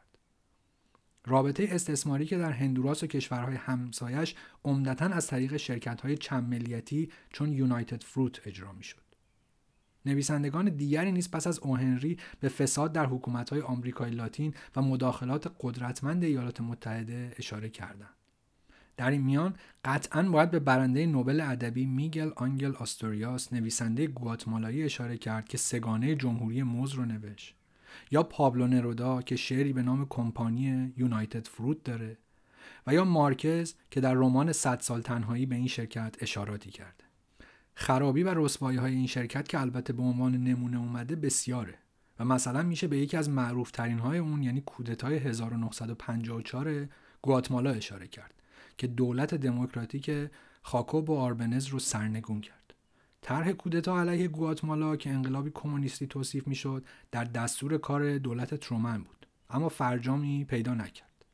[SPEAKER 1] رابطه استثماری که در هندوراس و کشورهای همسایش عمدتا از طریق شرکت‌های چند ملیتی چون یونایتد فروت اجرا می‌شد. نویسندگان دیگری نیز پس از اوهنری به فساد در حکومت‌های آمریکای لاتین و مداخلات قدرتمند ایالات متحده اشاره کردند. در این میان قطعا باید به برنده نوبل ادبی میگل آنگل آستوریاس نویسنده گواتمالایی اشاره کرد که سه‌گانه جمهوری موز رو نوشت. یا پابلو نرودا که شعری به نام کمپانی United Fruit داره و یا مارکز که در رمان صد سال تنهایی به این شرکت اشاراتی کرده. خرابی و رسوایی های این شرکت که البته به عنوان نمونه اومده بسیاره و مثلا میشه به یکی از معروف ترین های اون یعنی کودتای 1954 گواتمالا اشاره کرد. که دولت دموکراتیک خاکوب و آربنز رو سرنگون کرد. طرح کودتا علیه گواتمالا که انقلابی کمونیستی توصیف می‌شد در دستور کار دولت ترومن بود اما فرجامی پیدا نکرد.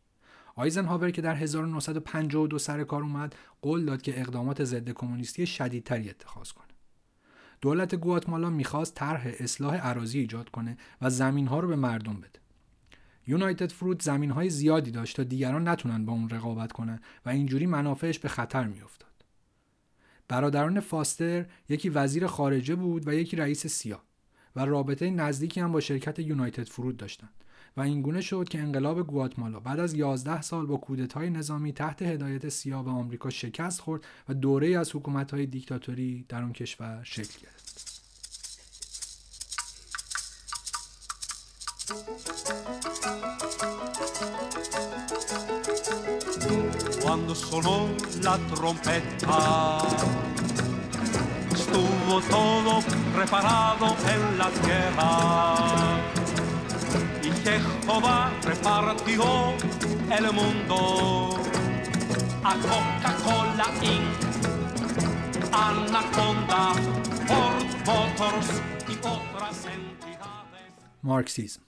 [SPEAKER 1] آیزنهاور که در 1952 سر کار اومد قول داد که اقدامات ضد کمونیستی شدیدتری اتخاذ کنه. دولت گواتمالا می‌خواست طرح اصلاح عراضی ایجاد کنه و زمینها رو به مردم بده. یونایتد فروت زمین های زیادی داشت تا دیگران نتونن با اون رقابت کنن و اینجوری منافعش به خطر میافتاد. برادران فاستر یکی وزیر خارجه بود و یکی رئیس سیا و رابطه نزدیکی هم با شرکت یونایتد فروت داشتند و اینگونه شد که انقلاب گواتمالا بعد از 11 سال با کودتای نظامی تحت هدایت سیا و آمریکا شکست خورد و دوره از حکومت‌های دیکتاتوری در آن کشور شکل گرفت. Quando sonó la trompeta, estuvo todo preparado en la tierra. Y Jehová repartió el mundo a Coca-Cola Inc., Anaconda, Ford Motors y otras entidades. Marxism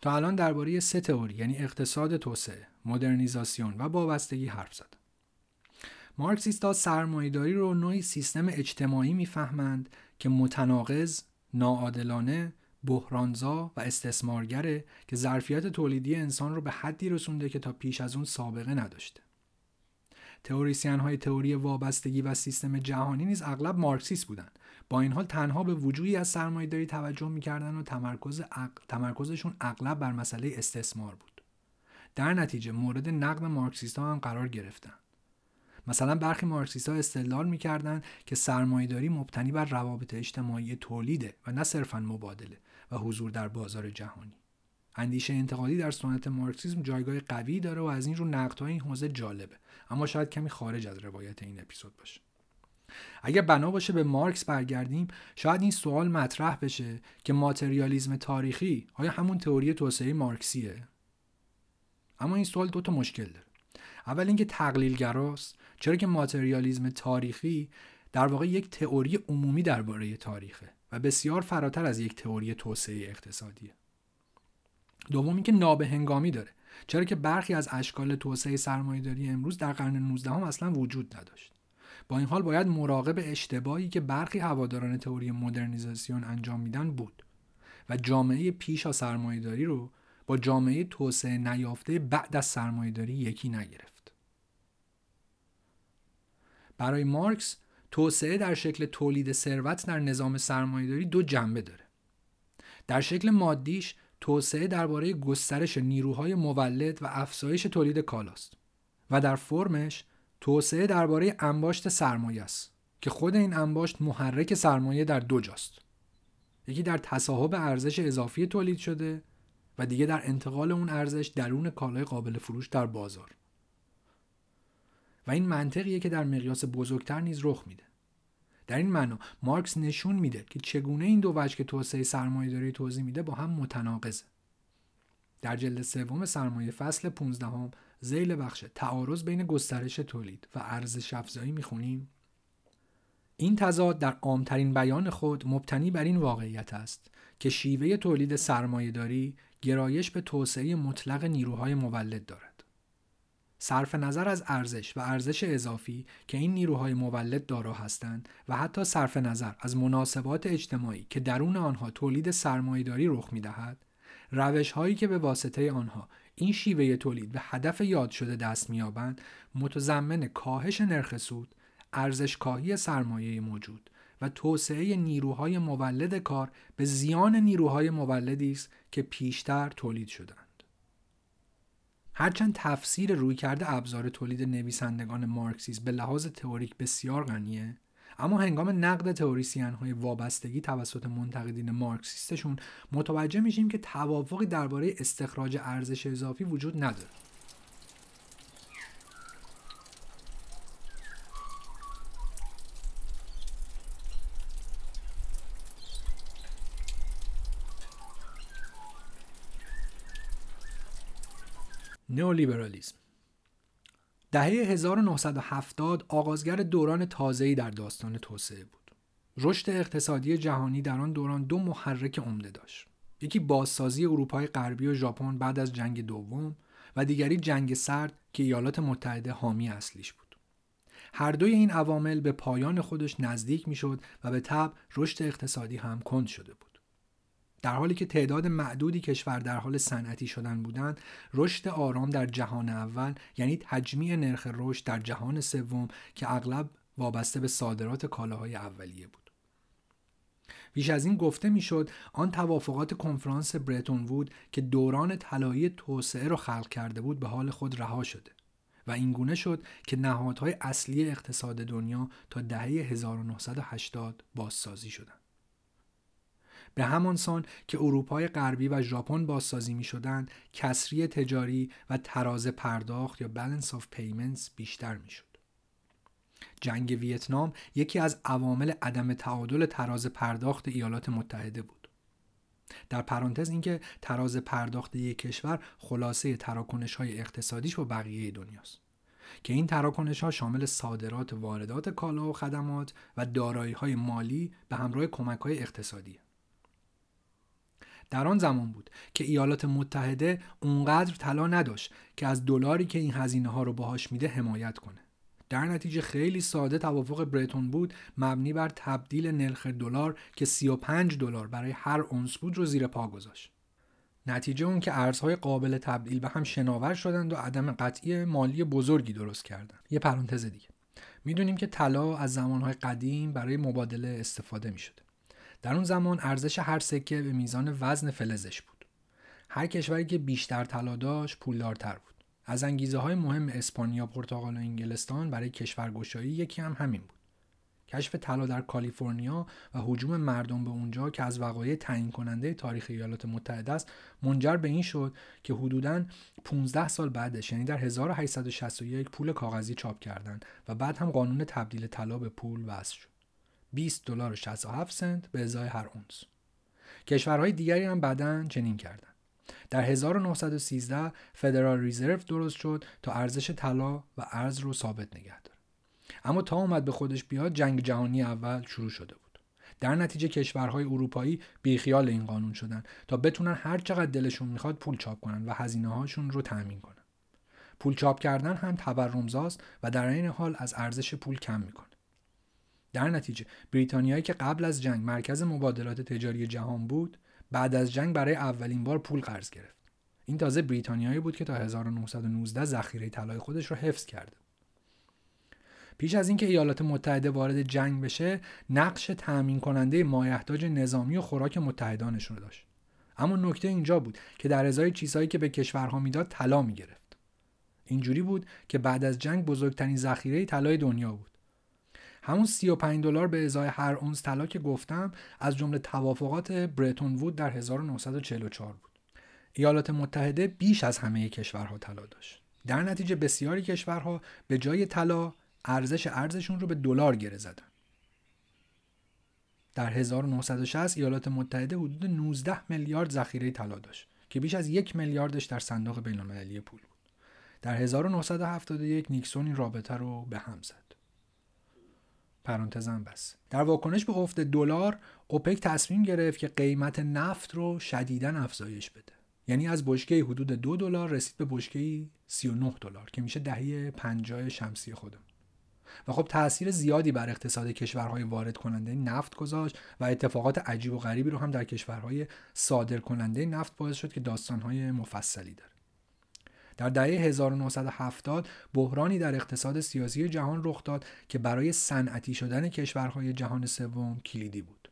[SPEAKER 1] تا الان درباره سه تئوری یعنی اقتصاد توسعه، مدرنیزاسیون و وابستگی حرف زدم. مارکسیستا سرمایهداری رو نوعی سیستم اجتماعی می‌فهمند که متناقض، ناعادلانه، بحرانزا و استثمارگره که ظرفیت تولیدی انسان رو به حدی رسونده که تا پیش از اون سابقه نداشته. تئوریسین های تئوری وابستگی و سیستم جهانی نیز اغلب مارکسیست بودند با این حال تنها به وجودی از سرمایهداری توجه می‌کردن و تمرکز تمرکزشون اغلب بر مسئله استثمار بود در نتیجه مورد نقد مارکسیست ها هم قرار گرفتن. مثلا برخی مارکسیست ها استدلال می‌کردند که سرمایهداری مبتنی بر روابط اجتماعی تولیده و نه صرفا مبادله و حضور در بازار جهانی. اندیشه انتقادی در سنت مارکسیسم جایگاه قوی داره و از این رو نقدهای این حوزه جالبه. اما شاید کمی خارج از روایت این اپیزود باشه. اگر بنا باشه به مارکس برگردیم شاید این سوال مطرح بشه که ماتریالیزم تاریخی آیا همون تئوری توسعه مارکسیه؟ اما این سوال دو تا مشکل داره. اول اینکه تقلیلگراست. چرا که ماتریالیزم تاریخی در واقع یک تئوری عمومی درباره تاریخه و بسیار فراتر از یک تئوری توسعه اقتصادیه. دوم اینکه نابهنگامی داره. چرا که برخی از اشکال توسعه سرمایهداری امروز در قرن 19 هم اصلا وجود نداشت. با این حال باید مراقب اشتباهی که برخی هواداران تئوری مدرنیزاسیون انجام میدن بود و جامعه پیش از سرمایهداری رو با جامعه توسعه نیافته بعد از سرمایهداری یکی نگرفت. برای مارکس توسعه در شکل تولید ثروت در نظام سرمایهداری دو جنبه داره. در شکل مادیش توسعه درباره گسترش نیروهای مولد و افزایش تولید کالاست و در فرمش توسعه درباره انباشت سرمایه است که خود این انباشت محرک سرمایه در دو جاست. یکی در تصاحب ارزش اضافی تولید شده و دیگه در انتقال اون ارزش درون کالای قابل فروش در بازار. و این منطقیه که در مقیاس بزرگتر نیز رخ میده. در این معنا مارکس نشون میده که چگونه این دو وجه که توسعه داری توضیح میده با هم متناقضه. در جلد سوم سرمایه فصل 15 هم زیل بخش تعارض بین گسترش تولید و ارزش افزایی می‌خونیم. این تضاد در عامترین بیان خود مبتنی بر این واقعیت است که شیوه تولید سرمایهداری گرایش به توسعه مطلق نیروهای مولد دارد. صرف نظر از ارزش و ارزش اضافی که این نیروهای مولد دارا هستند و حتی صرف نظر از مناسبات اجتماعی که درون آنها تولید سرمایهداری رخ می‌دهد روش هایی که به واسطه آنها این شیوه تولید به هدف یاد شده دست مییابند متضمن کاهش نرخ سود ارزش کاهی سرمایه موجود. و توسعه نیروهای مولد کار به زیان نیروهای مولدی است که پیشتر تولید شدند. هرچند تفسیر روی کرده ابزار تولید نویسندگان مارکسیسم به لحاظ تئوریک بسیار غنیه اما هنگام نقد تئوریسین های وابستگی توسط منتقدین مارکسیستشون متوجه میشیم که توافقی درباره استخراج ارزش اضافی وجود نداره. نئولیبرالیسم دهه 1970 آغازگر دوران تازه‌ای در داستان توسعه بود. رشد اقتصادی جهانی در آن دوران دو محرک عمده داشت. یکی بازسازی اروپای غربی و ژاپن بعد از جنگ دوم و دیگری جنگ سرد که ایالات متحده حامی اصلیش بود. هر دوی این عوامل به پایان خودش نزدیک می‌شد و به طب رشد اقتصادی هم کند شده بود. در حالی که تعداد معدودی کشور در حال صنعتی شدن بودند رشد آرام در جهان اول یعنی تجمیع نرخ رشد در جهان سوم که اغلب وابسته به صادرات کالاهای اولیه بود. پیش از این گفته می‌شد آن توافقات کنفرانس برتون وود که دوران طلایی توسعه را خلق کرده بود به حال خود رها شده و اینگونه شد که نهادهای اصلی اقتصاد دنیا تا دهه 1980 بازسازی شدند. به همان سان که اروپای غربی و ژاپن بازسازی می شدند کسری تجاری و تراز پرداخت یا balance of payments بیشتر می شد. جنگ ویتنام یکی از عوامل عدم تعادل تراز پرداخت ایالات متحده بود. در پرانتز اینکه تراز پرداخت یک کشور خلاصه تراکنش های اقتصادیش با بقیه دنیاست. که این تراکنش ها شامل صادرات واردات کالا و خدمات و دارایی های مالی به همراه کمک های اقتصادی در آن زمان بود که ایالات متحده اونقدر طلا نداشت که از دلاری که این هزینه ها رو باهاش میده حمایت کنه. در نتیجه خیلی ساده توافق برتون بود مبنی بر تبدیل نرخ دلار که 35 دلار برای هر اونس بود رو زیر پا گذاشت. نتیجه اون که ارزهای قابل تبدیل به هم شناور شدند و عدم قطعی مالی بزرگی درست کردند. یه پرانتز دیگه. می‌دونیم که طلا از زمانهای قدیم برای مبادله استفاده می در اون زمان ارزش هر سکه به میزان وزن فلزش بود. هر کشوری که بیشتر طلا داشت پولدارتر بود. از انگیزه های مهم اسپانیا، پرتغال و انگلستان برای کشورگشایی یکی هم همین بود. کشف طلا در کالیفرنیا و حجوم مردم به اونجا که از وقایع تعیین کننده تاریخ ایالات متحده است منجر به این شد که حدوداً 15 سال بعدش یعنی در 1861 پول کاغذی چاپ کردند و بعد هم قانون تبدیل طلا به پول وضع شد 20 دلار و 67 سنت به ازای هر اونس. کشورهای دیگری هم بعدا چنین کردند در 1913 فدرال ریزرو درست شد تا ارزش طلا و ارز رو ثابت نگه داره. اما تا اومد به خودش بیاد جنگ جهانی اول شروع شده بود. در نتیجه کشورهای اروپایی بیخیال این قانون شدن تا بتونن هر چقدر دلشون می‌خواد پول چاپ کنن و هزینه هاشون رو تأمین کنن. پول چاپ کردن هم تورمزاست و در این حال از ارزش پول کم می‌کنه. در نتیجه بریتانیایی که قبل از جنگ مرکز مبادلات تجاری جهان بود بعد از جنگ برای اولین بار پول قرض گرفت. این تازه بریتانیایی بود که تا 1919 ذخیره طلای خودش رو حفظ کرده. پیش از اینکه ایالات متحده وارد جنگ بشه نقش تأمین کننده مایحتاج نظامی و خوراک متحدانشون رو داشت. اما نکته اینجا بود که در ازای چیزهایی که به کشورها می‌داد طلا می‌گرفت. اینجوری بود که بعد از جنگ بزرگترین ذخیره طلای دنیا بود. همون 35 دلار به ازای هر اونس طلا که گفتم از جمله توافقات برتون وود در 1944 بود. ایالات متحده بیش از همه کشورها طلا داشت. در نتیجه بسیاری کشورها به جای طلا ارزش ارزشون رو به دلار گره زدن. در 1960 ایالات متحده حدود 19 میلیارد ذخیره طلا داشت که بیش از یک میلیاردش در صندوق بین‌المللی پول بود. در 1971 نیکسون این رابطه رو به هم زد. پرانتزم بس. در واکنش به افت دلار اوپک تصمیم گرفت که قیمت نفت رو شدیدا افزایش بده. یعنی از بشکه حدود دو دلار رسید به بشکه 39 دلار که میشه دهه 50 شمسی خودم و خب تاثیر زیادی بر اقتصاد کشورهای وارد کننده نفت گذاشت و اتفاقات عجیب و غریبی رو هم در کشورهای صادر کننده نفت باعث شد که داستانهای مفصلی داره. در دهه 1970 بحرانی در اقتصاد سیاسی جهان رخ داد که برای صنعتی شدن کشورهای جهان سوم کلیدی بود.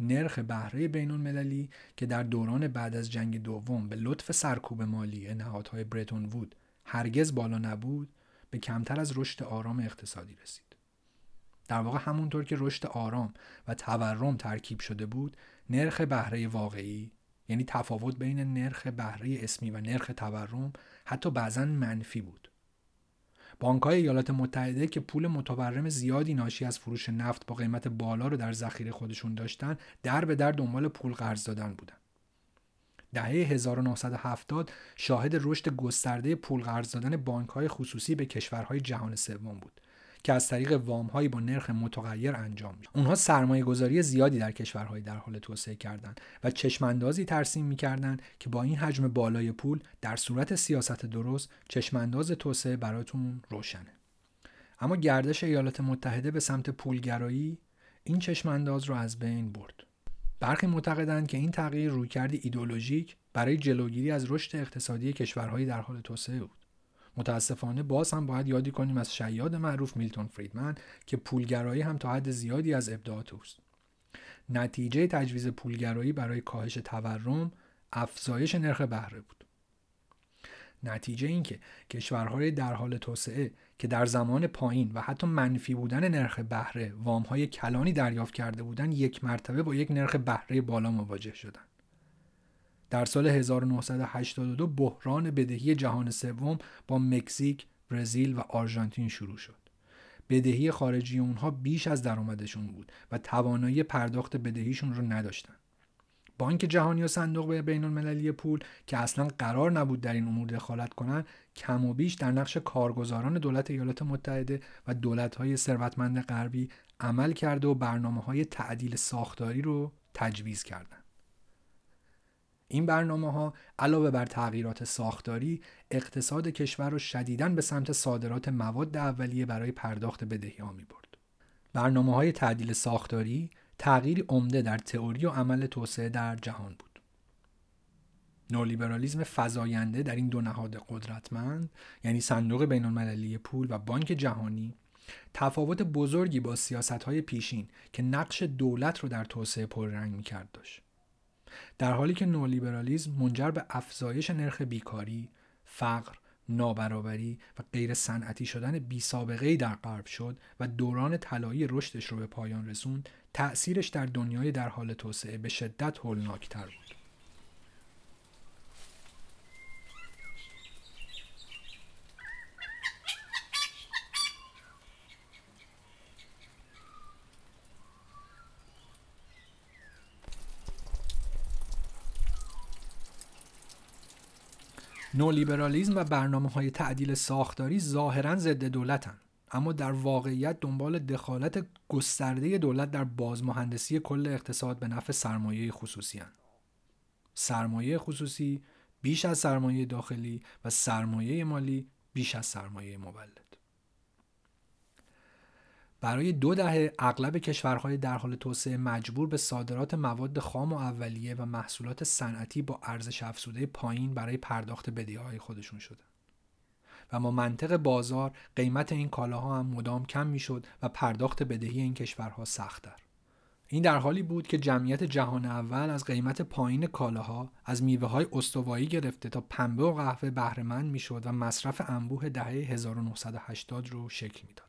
[SPEAKER 1] نرخ بهره بین المللی که در دوران بعد از جنگ دوم به لطف سرکوب مالی نهادهای برتون وود هرگز بالا نبود به کمتر از رشد آرام اقتصادی رسید. در واقع همونطور که رشد آرام و تورم ترکیب شده بود نرخ بهره واقعی یعنی تفاوت بین نرخ بهره اسمی و نرخ تورم حتی بعضا منفی بود. های ایالات متحده که پول متورم زیادی ناشی از فروش نفت با قیمت بالا رو در ذخیره خودشون داشتن در به در دنبال پول قرض دادن بودن. دهه 1970 شاهد رشد گسترده پول قرض دادن بانک های خصوصی به کشورهای جهان سوم بود. که از طریق وام هایی با نرخ متغیر انجام میشه. اونها سرمایه گذاری زیادی در کشورهایی در حال توسعه کردند و چشماندازی ترسیم می‌کردند که با این حجم بالای پول در صورت سیاست درست چشمانداز توسعه براتون روشنه. اما گردش ایالات متحده به سمت پولگرایی این چشمانداز رو از بین برد. برخی معتقدند که این تغییر رویکردی ایدولوژیک برای جلوگیری از رشد اقتصادی کشورهایی در حال توسعه بود. متاسفانه باز هم باید یادی کنیم از شیاد معروف میلتون فریدمن که پولگرایی هم تا حد زیادی از ابداعات اوست نتیجه تجویز پولگرایی برای کاهش تورم افزایش نرخ بهره بود. نتیجه اینکه کشورهای در حال توسعه که در زمان پایین و حتی منفی بودن نرخ بهره وامهای کلانی دریافت کرده بودند یک مرتبه با یک نرخ بهره بالا مواجه شدند در سال 1982 بحران بدهی جهان سوم با مکزیک، برزیل و آرژانتین شروع شد. بدهی خارجی اونها بیش از درآمدشون بود و توانایی پرداخت بدهیشون رو نداشتن. بانک جهانی و صندوق بین المللی پول که اصلا قرار نبود در این امور دخالت کنند کم و بیش در نقش کارگزاران دولت ایالات متحده و دولت‌های ثروتمند غربی عمل کرده و برنامه های تعدیل ساختاری رو تجویز کردند. این برنامه ها علاوه بر تغییرات ساختاری اقتصاد کشور رو شدیداً به سمت صادرات مواد اولیه برای پرداخت بدهی ها می برد. برنامه های تعدیل ساختاری تغییری عمده در تئوری و عمل توسعه در جهان بود. نولیبرالیزم فزاینده در این دو نهاد قدرتمند یعنی صندوق بین المللی پول و بانک جهانی تفاوت بزرگی با سیاست های پیشین که نقش دولت رو در توسعه پررنگ می کرد داشت. در حالی که نولیبرالیزم منجر به افزایش نرخ بیکاری، فقر نابرابری و غیر صنعتی شدن بی سابقه در غرب شد و دوران طلایی رشدش رو به پایان رسوند تأثیرش در دنیای در حال توسعه به شدت هولناکتر بود. نولیبرالیزم و برنامه های تعدیل ساختاری ظاهرا ضد دولتن اما در واقعیت دنبال دخالت گسترده دولت در بازمهندسی کل اقتصاد به نفع سرمایه خصوصی هن. سرمایه خصوصی بیش از سرمایه داخلی و سرمایه مالی بیش از سرمایه مولد برای دو دهه اغلب کشورهای در حال توسعه مجبور به صادرات مواد خام و اولیه و محصولات صنعتی با ارزش افزوده پایین برای پرداخت بدهی‌های خودشون شدن. و ما منطق بازار قیمت این کالاها هم مدام کم می‌شد و پرداخت بدهی این کشورها سختتر. این در حالی بود که جمعیت جهان اول از قیمت پایین کالاها از میوه های استوایی گرفته تا پنبه و قهوه بهرهمند می‌شد و مصرف انبوه دهه 1980 رو شکل می‌داد.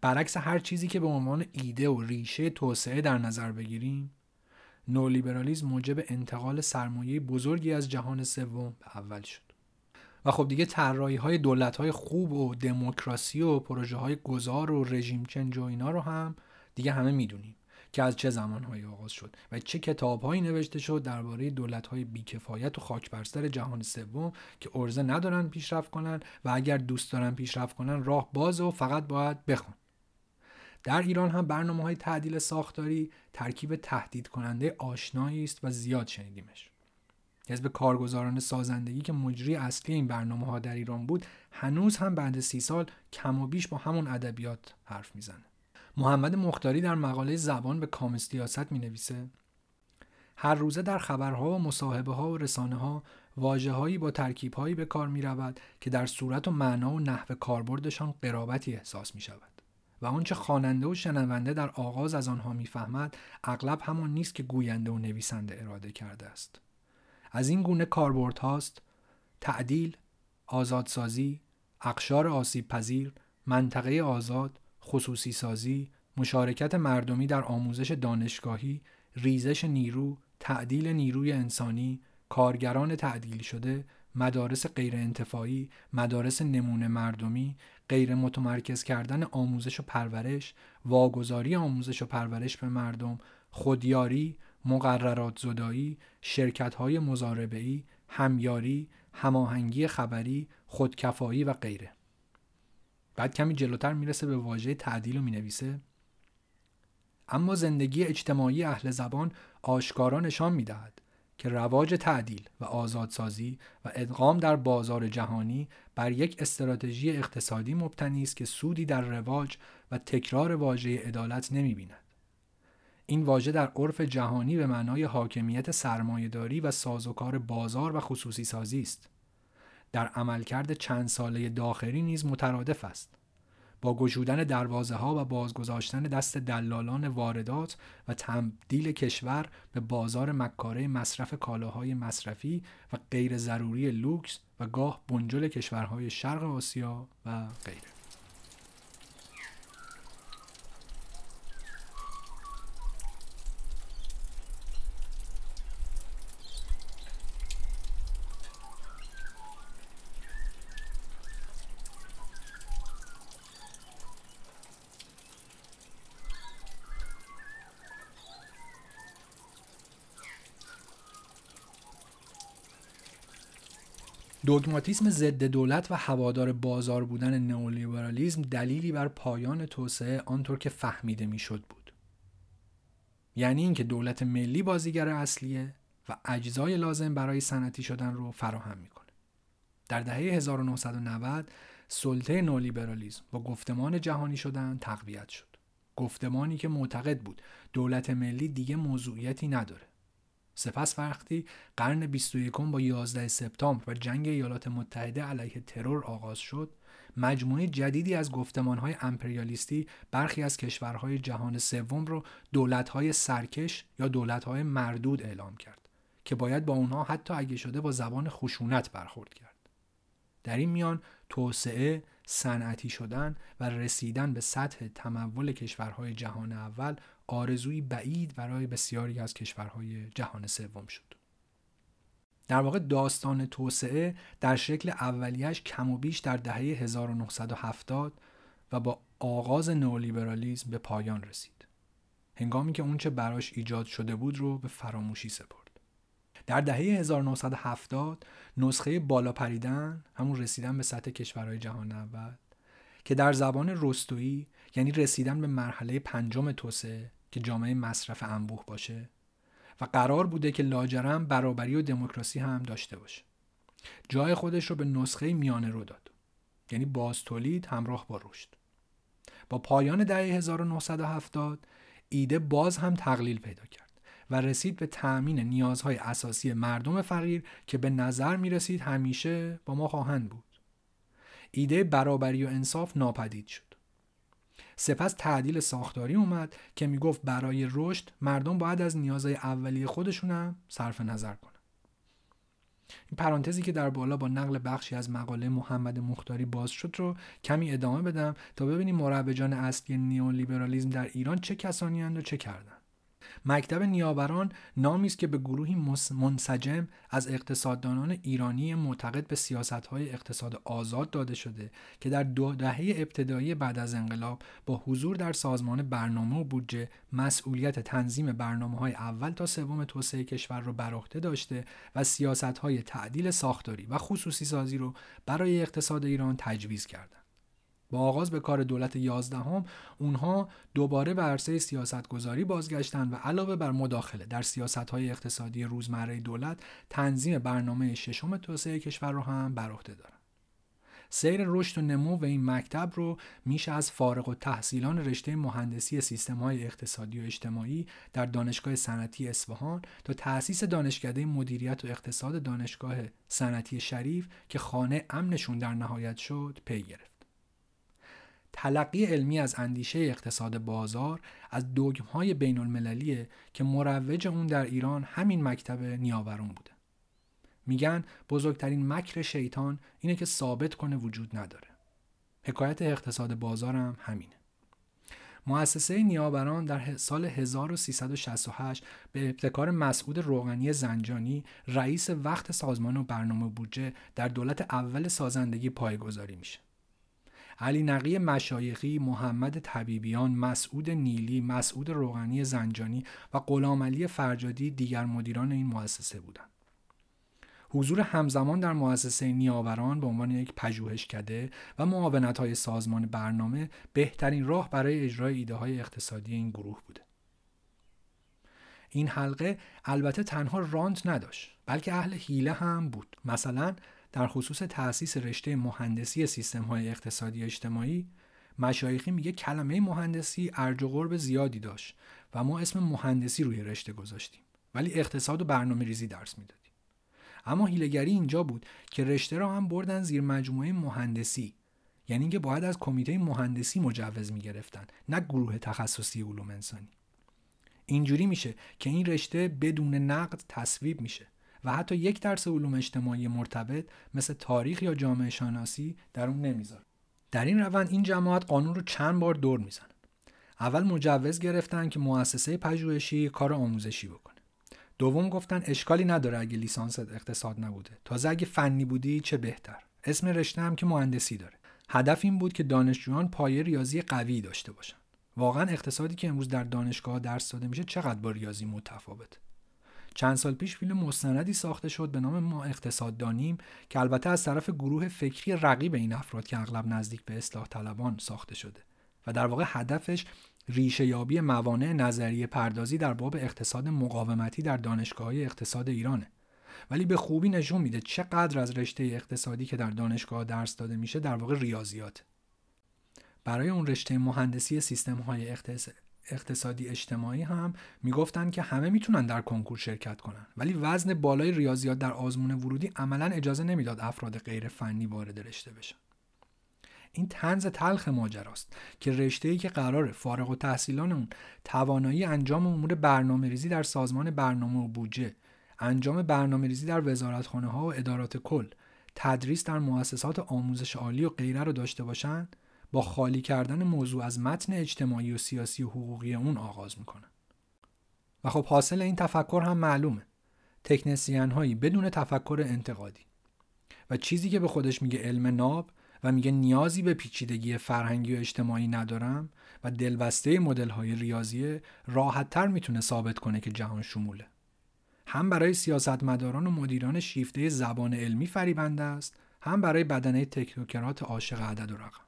[SPEAKER 1] برعکس هر چیزی که به عنوان ایده و ریشه توسعه در نظر بگیریم نولیبرالیزم موجب انتقال سرمایه بزرگی از جهان سوم به اول شد. و خب دیگه طراحی های دولت های خوب و دموکراسی و پروژه های گذار و رژیم چنج و اینا رو هم دیگه همه می‌دونیم که از چه زمانهایی آغاز شد و چه کتابهایی نوشته شد درباره دولت‌های بیکفایت و خاکبرسر جهان سوم که ارزه ندارن پیشرفت کنن و اگر دوست دارن پیشرفت کنن راه باز و فقط باید بخون. در ایران هم برنامه های تعدیل ساختاری ترکیب تهدید کننده آشنایی است و زیاد شنیدیمش. حزب کارگزاران سازندگی که مجری اصلی این برنامه ها در ایران بود هنوز هم بعد سی سال کم و بیش با همون ادبیات حرف می‌زنه. محمد مختاری در مقاله زبان به کام سیاست می نویسه هر روزه در خبرها و مصاحبه ها و رسانه ها واجه هایی با ترکیب هایی به کار می رود که در صورت و معنا و نحو کاربردشان قرابتی احساس می شود و آنچه خواننده و شنونده در آغاز از آنها می‌فهمد اغلب همان نیست که گوینده و نویسنده اراده کرده است. از این گونه کاربرد هاست تعدیل آزادسازی اقشار آسیب پذیر منطقه آزاد خصوصی سازی مشارکت مردمی در آموزش دانشگاهی ریزش نیرو تعدیل نیروی انسانی کارگران تعدیل شده مدارس غیر انتفاعی مدارس نمونه مردمی غیر متمرکز کردن آموزش و پرورش واگذاری آموزش و پرورش به مردم خودیاری مقررات زدایی شرکت های مزاربه‌ای همیاری هماهنگی خبری خودکفایی و غیره. بعد کمی جلوتر می‌رسه به واژه تعدیل و می‌نویسه. اما زندگی اجتماعی اهل زبان آشکارا نشان می‌دهد که رواج تعدیل و آزادسازی و ادغام در بازار جهانی بر یک استراتژی اقتصادی مبتنی است که سودی در رواج و تکرار واژه عدالت نمی‌بیند. این واژه در عرف جهانی به معنای حاکمیت سرمایهداری و سازوکار بازار و خصوصی سازی است. در عملکرد چند ساله داخلی نیز مترادف است. با گشودن دروازه ها و بازگذاشتن دست دلالان واردات و تبدیل کشور به بازار مکاره مصرف کالاهای مصرفی و غیر ضروری لوکس و گاه بنجل کشورهای شرق آسیا و غیره. دوگماتیسم ضد دولت و هوادار بازار بودن نئولیبرالیسم دلیلی بر پایان توسعه آنطور که فهمیده می‌شد بود. یعنی اینکه دولت ملی بازیگر اصلیه و اجزای لازم برای صنعتی شدن رو فراهم می‌کنه. در دهه 1990 سلطه نولیبرالیسم با گفتمان جهانی شدن تقویت شد. گفتمانی که معتقد بود دولت ملی دیگه موضوعیتی نداره. سپس وقتی قرن 21 با 11 سپتامبر و جنگ ایالات متحده علیه ترور آغاز شد مجموعه جدیدی از گفتمانهای امپریالیستی برخی از کشورهای جهان سوم رو دولتهای سرکش یا دولتهای مردود اعلام کرد که باید با اونها حتی اگه شده با زبان خشونت برخورد کرد. در این میان توسعه صنعتی شدن و رسیدن به سطح تمول کشورهای جهان اول آرزوی بعید برای بسیاری از کشورهای جهان سوم شد. در واقع داستان توسعه در شکل اولیش کم و بیش در دهه 1970 و با آغاز نئولیبرالیسم به پایان رسید. هنگامی که اونچه براش ایجاد شده بود رو به فراموشی سپرد. در دهه 1970 نسخه بالا پریدن همون رسیدن به سطح کشورهای جهان اول که در زبان رستویی یعنی رسیدن به مرحله پنجم توسعه که جامعه مصرف انبوه باشه و قرار بوده که لاجرم برابری و دموکراسی هم داشته باشه. جای خودش رو به نسخه میانه رو داد. یعنی باز تولید همراه با رشد. با پایان دهه 1970 ایده باز هم تقلیل پیدا کرد. و رسید به تأمین نیازهای اساسی مردم فقیر که به نظر می رسید همیشه با ما خواهند بود. ایده برابری و انصاف ناپدید شد. سپس تعدیل ساختاری اومد که می‌گفت برای رشد مردم باید از نیازهای اولیه خودشون صرف نظر کنن. این پرانتزی که در بالا با نقل بخشی از مقاله محمد مختاری باز شد رو کمی ادامه بدم تا ببینیم مروجان اصلی نیولیبرالیزم در ایران چه کسانی و چه کردن. مکتب نیاوران نامی است که به گروهی منسجم از اقتصاددانان ایرانی معتقد به سیاستهای اقتصاد آزاد داده شده که در دو دهه ابتدایی بعد از انقلاب با حضور در سازمان برنامه و بودجه مسئولیت تنظیم برنامه های اول تا سوم توسعه کشور را بر عهده داشته و سیاست های تعدیل ساختاری و خصوصی سازی رو برای اقتصاد ایران تجویز کردند. با آغاز به کار دولت یازدهم اونها دوباره به عرصه سیاستگذاری بازگشتند و علاوه بر مداخله در های اقتصادی روزمره دولت تنظیم برنامه ششم توسعه کشور را هم بر عهده دارند سیر رشد و نمو و این مکتب رو میشه از فارغ و تحصیلان رشته مهندسی سیستم های اقتصادی و اجتماعی در دانشگاه صنعتی اصفهان تا تأسیس دانشکده مدیریت و اقتصاد دانشگاه صنعتی شریف که خانه امنشون در نهایت شد پی گرفت. تلقی علمی از اندیشه اقتصاد بازار از های بین المللیه که مروج اون در ایران همین مکتب نیاورون بوده. میگن بزرگترین مکر شیطان اینه که ثابت کنه وجود نداره. حکایت اقتصاد بازارم همینه. مؤسسه نیاوران در سال 1368 به ابتکار مسعود روغنی زنجانی رئیس وقت سازمان و برنامه بودجه در دولت اول سازندگی پایگذاری میشه. علی نقی مشایخی، محمد طبیبیان، مسعود نیلی، مسعود روغنی زنجانی و غلام علی فرجادی دیگر مدیران این مؤسسه بودند. حضور همزمان در مؤسسه نیاوران به عنوان یک پژوهشکده و معاونت های سازمان برنامه بهترین راه برای اجرای ایده های اقتصادی این گروه بوده. این حلقه البته تنها رانت نداشت بلکه اهل حیله هم بود مثلا در خصوص تأسیس رشته مهندسی سیستم های اقتصادی اجتماعی مشایخی میگه کلمه مهندسی ارج و قرب زیادی داشت و ما اسم مهندسی روی رشته گذاشتیم ولی اقتصاد و برنامه ریزی درس می‌دادیم. اما هیلگری اینجا بود که رشته را هم بردن زیر مجموعه مهندسی یعنی اینکه باید از کمیته مهندسی مجوز می‌گرفتن نه گروه تخصصی علوم انسانی. اینجوری میشه که این رشته بدون نقد تصویب میشه. و حتی یک درس علوم اجتماعی مرتبط مثل تاریخ یا جامعه شناسی در اون نمی‌ذاره. در این روند این جماعت قانون رو چند بار دور می‌زنن. اول مجوز گرفتن که مؤسسه پژوهشی کار آموزشی بکنه. دوم گفتن اشکالی نداره اگه لیسانس اقتصاد نبوده. تازه اگه فنی بودی چه بهتر. اسم رشته هم که مهندسی داره. هدف این بود که دانشجویان پایه ریاضی قوی داشته باشن. واقعا اقتصادی که امروز در دانشگاه درس داده میشه چقدر با ریاضی متفاوته؟ چند سال پیش فیلم مستندی ساخته شد به نام ما اقتصاد دانیم که البته از طرف گروه فکری رقیب این افراد که اغلب نزدیک به اصلاح طلبان ساخته شده و در واقع هدفش ریشه یابی موانع نظریه پردازی در باب اقتصاد مقاومتی در دانشگاه اقتصاد ایرانه. ولی به خوبی نشون میده چقدر از رشته اقتصادی که در دانشگاه درس داده میشه در واقع ریاضیات برای اون رشته مهندسی سیستم های اقتصادی اجتماعی هم می‌گفتن که همه می‌تونن در کنکور شرکت کنن. ولی وزن بالای ریاضیات در آزمون ورودی عملا اجازه نمی‌داد افراد غیر فنی وارد رشته بشن. این تنز تلخ ماجراست که رشته ای که قرار فارغ و تحصیلان اون توانایی انجام امور برنامه ریزی در سازمان برنامه و بودجه انجام برنامه ریزی در وزارتخانه ها و ادارات کل تدریس در مؤسسات آموزش عالی و غیره رو داشته باشن؟ با خالی کردن موضوع از متن اجتماعی و سیاسی و حقوقی اون آغاز می‌کنن و خب حاصل این تفکر هم معلومه. تکنسیان هایی بدون تفکر انتقادی. و چیزی که به خودش میگه علم ناب و میگه نیازی به پیچیدگی فرهنگی و اجتماعی ندارم و دلبسته مدل های ریاضیه راحت تر می‌تونه ثابت کنه که جهان شموله. هم برای سیاستمداران و مدیران شیفته زبان علمی فریبنده است هم برای بدنه تکنوکرات عاشق عدد و رقم.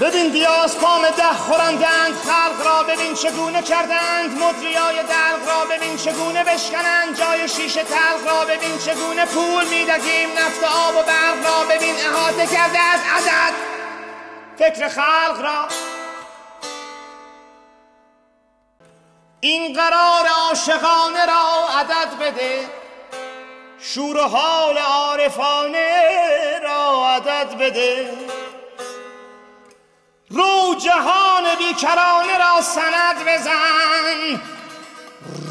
[SPEAKER 4] ببین بیاز پام ده خورندند خلق را ببین چگونه کردند مدریای دلق را ببین چگونه بشکنند. جای شیشه تلق را ببین چگونه پول می‌دهیم. نفت آب و برق را ببین احاطه کرده از عدد. فکر خلق را این قرار عاشقانه را عدد بده شور و حال عارفانه را عدد بده. رو جهان بیکرانه را سند بزن.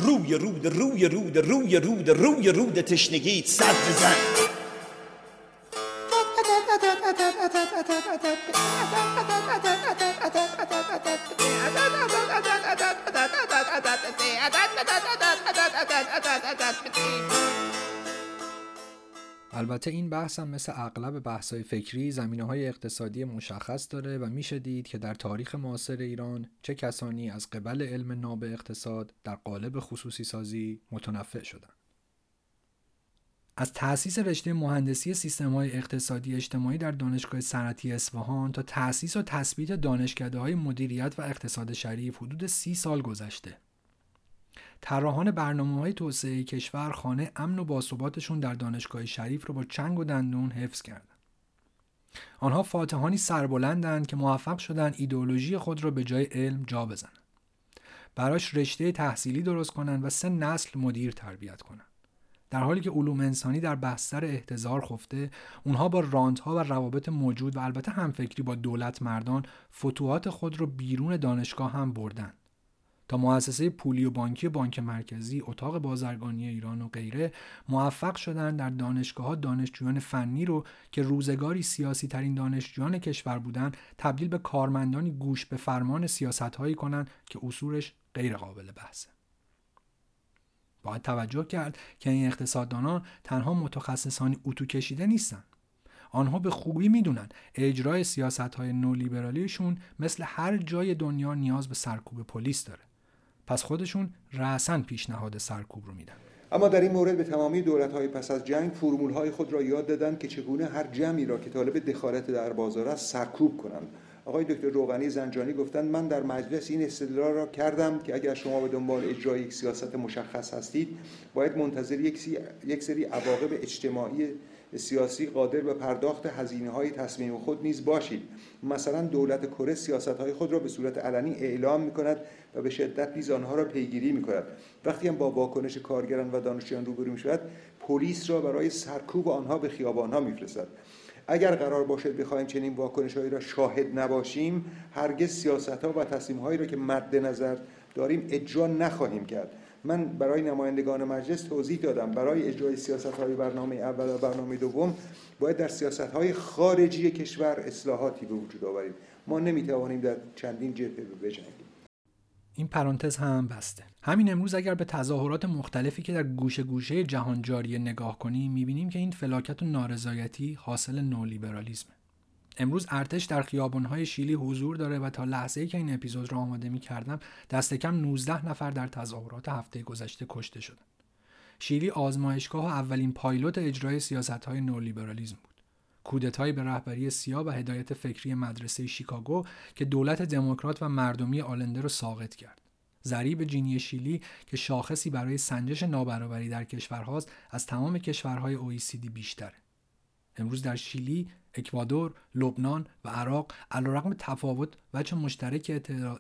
[SPEAKER 4] روی رود روی رود روی رود روی رود تشنگیت صد بزن.
[SPEAKER 1] البته این بحث هم مثل اغلب بحث‌های فکری زمینه های اقتصادی مشخص داره و میشه دید که در تاریخ معاصر ایران چه کسانی از قبل علم ناب اقتصاد در قالب خصوصی سازی متنفع شدند. از تأسیس رشته مهندسی سیستم های اقتصادی اجتماعی در دانشگاه صنعتی اصفهان تا تأسیس و تثبیت دانشکده های مدیریت و اقتصاد شریف حدود سی سال گذشته. طراحان برنامه های توسعه کشور خانه امن و باثباتشون در دانشگاه شریف رو با چنگ و دندون حفظ کردند. آنها فاتحانی سربلندند که موفق شدند ایدئولوژی خود را به جای علم جا بزنند. براش رشته تحصیلی درست کنند و سه نسل مدیر تربیت کنند. در حالی که علوم انسانی در بستر احتضار خفته اونها با ها و روابط موجود و البته همفکری با دولت مردان فتوحات خود رو بیرون دانشگاه هم بردن تا مؤسسه پولی و بانکی بانک مرکزی، اتاق بازرگانی ایران و غیره موفق شدند در دانشگاه ها دانشجویان فنی رو که روزگاری سیاسی ترین دانشجویان کشور بودند تبدیل به کارمندانی گوش به فرمان سیاست هایی کنند که اصولش غیر قابل بحثه. باید توجه کرد که این اقتصاددانان تنها متخصصانی اتو کشیده نیستند. آنها به خوبی می‌دونن اجرای سیاست های نولیبرالیشون مثل هر جای دنیا نیاز به سرکوب پلیس داره. پس خودشون رأسا پیشنهاد سرکوب رو میدن.
[SPEAKER 5] اما در این مورد به تمامی دولت های پس از جنگ فرمول های خود را یاد دادن که چگونه هر جمعی را که طالب دخالت در بازار است سرکوب کنند آقای دکتر روغنی زنجانی گفتند من در مجلس این استدلال را کردم که اگر شما به دنبال اجرای یک سیاست مشخص هستید باید منتظر یک سری عواقب اجتماعی سیاسی قادر به پرداخت هزینه های تصمیم خود نیز باشید. مثلا دولت کره سیاست های خود را به صورت علنی اعلام می کند و به شدت نیز آنها را پیگیری می کند وقتی هم با واکنش کارگران و دانشجویان روبرو می شود پلیس را برای سرکوب آنها به خیابان ها میفرستد. اگر قرار باشد بخواهیم چنین واکنش هایی را شاهد نباشیم هرگز سیاست ها و تصمیم هایی را که مد نظر داریم اجرا نخواهیم کرد. من برای نمایندگان مجلس توضیح دادم. برای اجرای سیاست های برنامه اول و برنامه دوم باید در سیاست های خارجی کشور اصلاحاتی به وجود آوریم. ما نمی‌توانیم در چندین جبهه بجنگیم.
[SPEAKER 1] این پرانتز هم بسته. همین امروز اگر به تظاهرات مختلفی که در گوشه گوشه جهان جاری نگاه کنیم می‌بینیم که این فلاکت و نارضایتی حاصل نولیبرالیزمه امروز ارتش در خیابانهای شیلی حضور داره و تا لحظه ای که این اپیزود را آماده می کردم دست کم 19 نفر در تظاهرات هفته گذشته کشته شدند. شیلی آزمایشگاه و اولین پایلوت اجرای سیاست های نولیبرالیزم بود. کودتایی به رهبری سیا و هدایت فکری مدرسه شیکاگو که دولت دموکرات و مردمی آلنده را ساقط کرد. ضریب جینی شیلی که شاخصی برای سنجش نابرابری در کشورهاست از تمام کشورهای OECD بیشتره. امروز در شیلی اکوادور، لبنان و عراق علیرغم تفاوت وجه مشترک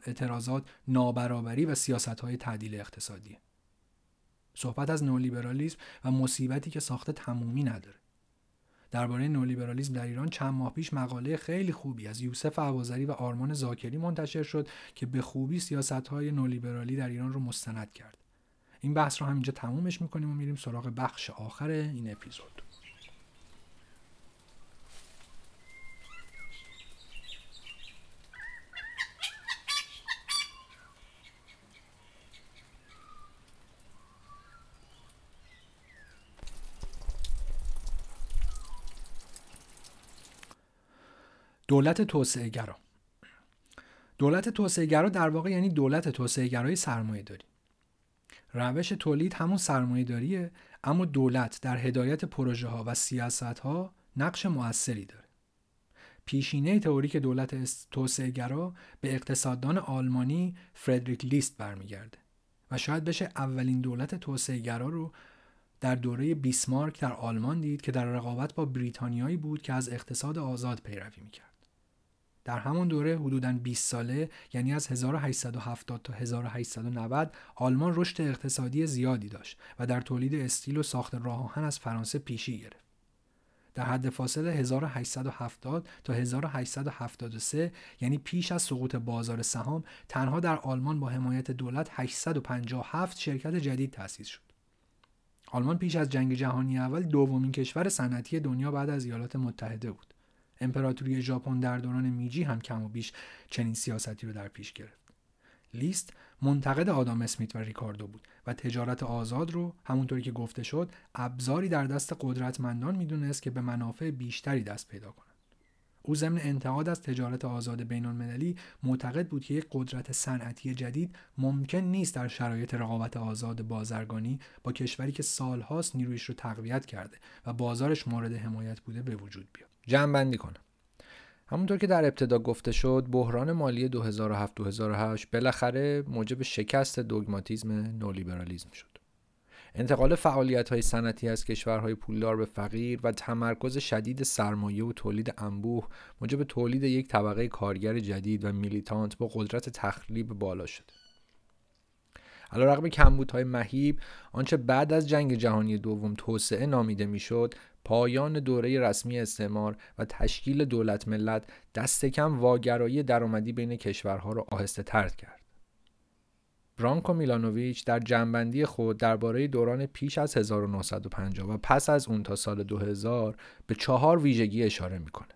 [SPEAKER 1] اعتراضات نابرابری و سیاست های تعدیل اقتصادی. صحبت از نولیبرالیسم و مصیبتی که ساخته تمومی نداره. درباره نولیبرالیسم در ایران چند ماه پیش مقاله خیلی خوبی از یوسف عوازری و آرمان زاکری منتشر شد که به خوبی سیاست های نولیبرالی در ایران رو مستند کرد. این بحث رو همینجا تمومش می‌کنیم و میریم سراغ بخش آخر این اپیزود. دولت توسعه گرا دولت توسعه گرا در واقع یعنی دولت توسعه گرای سرمایه داری روش تولید همون سرمایه داریه اما دولت در هدایت پروژه ها و سیاست ها نقش موثری داره. پیشینه تئوریک دولت توسعه گرا به اقتصاددان آلمانی فردریک لیست برمیگرده و شاید بشه اولین دولت توسعه گرا رو در دوره بیسمارک در آلمان دید که در رقابت با بریتانیایی بود که از اقتصاد آزاد پیروی می‌کرد. در همان دوره حدوداً 20 ساله یعنی از 1870 تا 1890 آلمان رشد اقتصادی زیادی داشت و در تولید استیل و ساخت راه آهن از فرانسه پیشی گرفت. در حد فاصله 1870 تا 1873 یعنی پیش از سقوط بازار سهام تنها در آلمان با حمایت دولت 857 شرکت جدید تأسیس شد. آلمان پیش از جنگ جهانی اول دومین کشور صنعتی دنیا بعد از ایالات متحده بود. امپراتوری ژاپن در دوران میجی هم کم و بیش چنین سیاستی رو در پیش گرفت. لیست منتقد آدام اسمیت و ریکاردو بود و تجارت آزاد رو همونطوری که گفته شد ابزاری در دست قدرتمندان می‌دونست که به منافع بیشتری دست پیدا کنند. او ضمن انتقاد از تجارت آزاد بین المللی معتقد بود که یک قدرت صنعتی جدید ممکن نیست در شرایط رقابت آزاد بازرگانی با کشوری که سالهاست نیرویش رو تقویت کرده و بازارش مورد حمایت بوده به وجود بیاد.
[SPEAKER 2] جمع بندی کنم همونطور که در ابتدا گفته شد بحران مالی 2007-2008 بالاخره موجب شکست دوگماتیزم نولیبرالیزم شد انتقال فعالیت های سنتی از کشورهای پولدار به فقیر و تمرکز شدید سرمایه و تولید انبوه موجب تولید یک طبقه کارگر جدید و میلیتانت با قدرت تخریب بالا شد. علیرغم کمبودهای مهیب آنچه بعد از جنگ جهانی دوم توسعه نامیده می‌شد پایان دوره رسمی استعمار و تشکیل دولت ملت دست کم واگرایی درآمدی بین کشورها را آهسته ترد کرد. برانکو میلانوویچ در جنبندی خود درباره دوران پیش از 1950 و پس از اون تا سال 2000 به چهار ویژگی اشاره می‌کنه.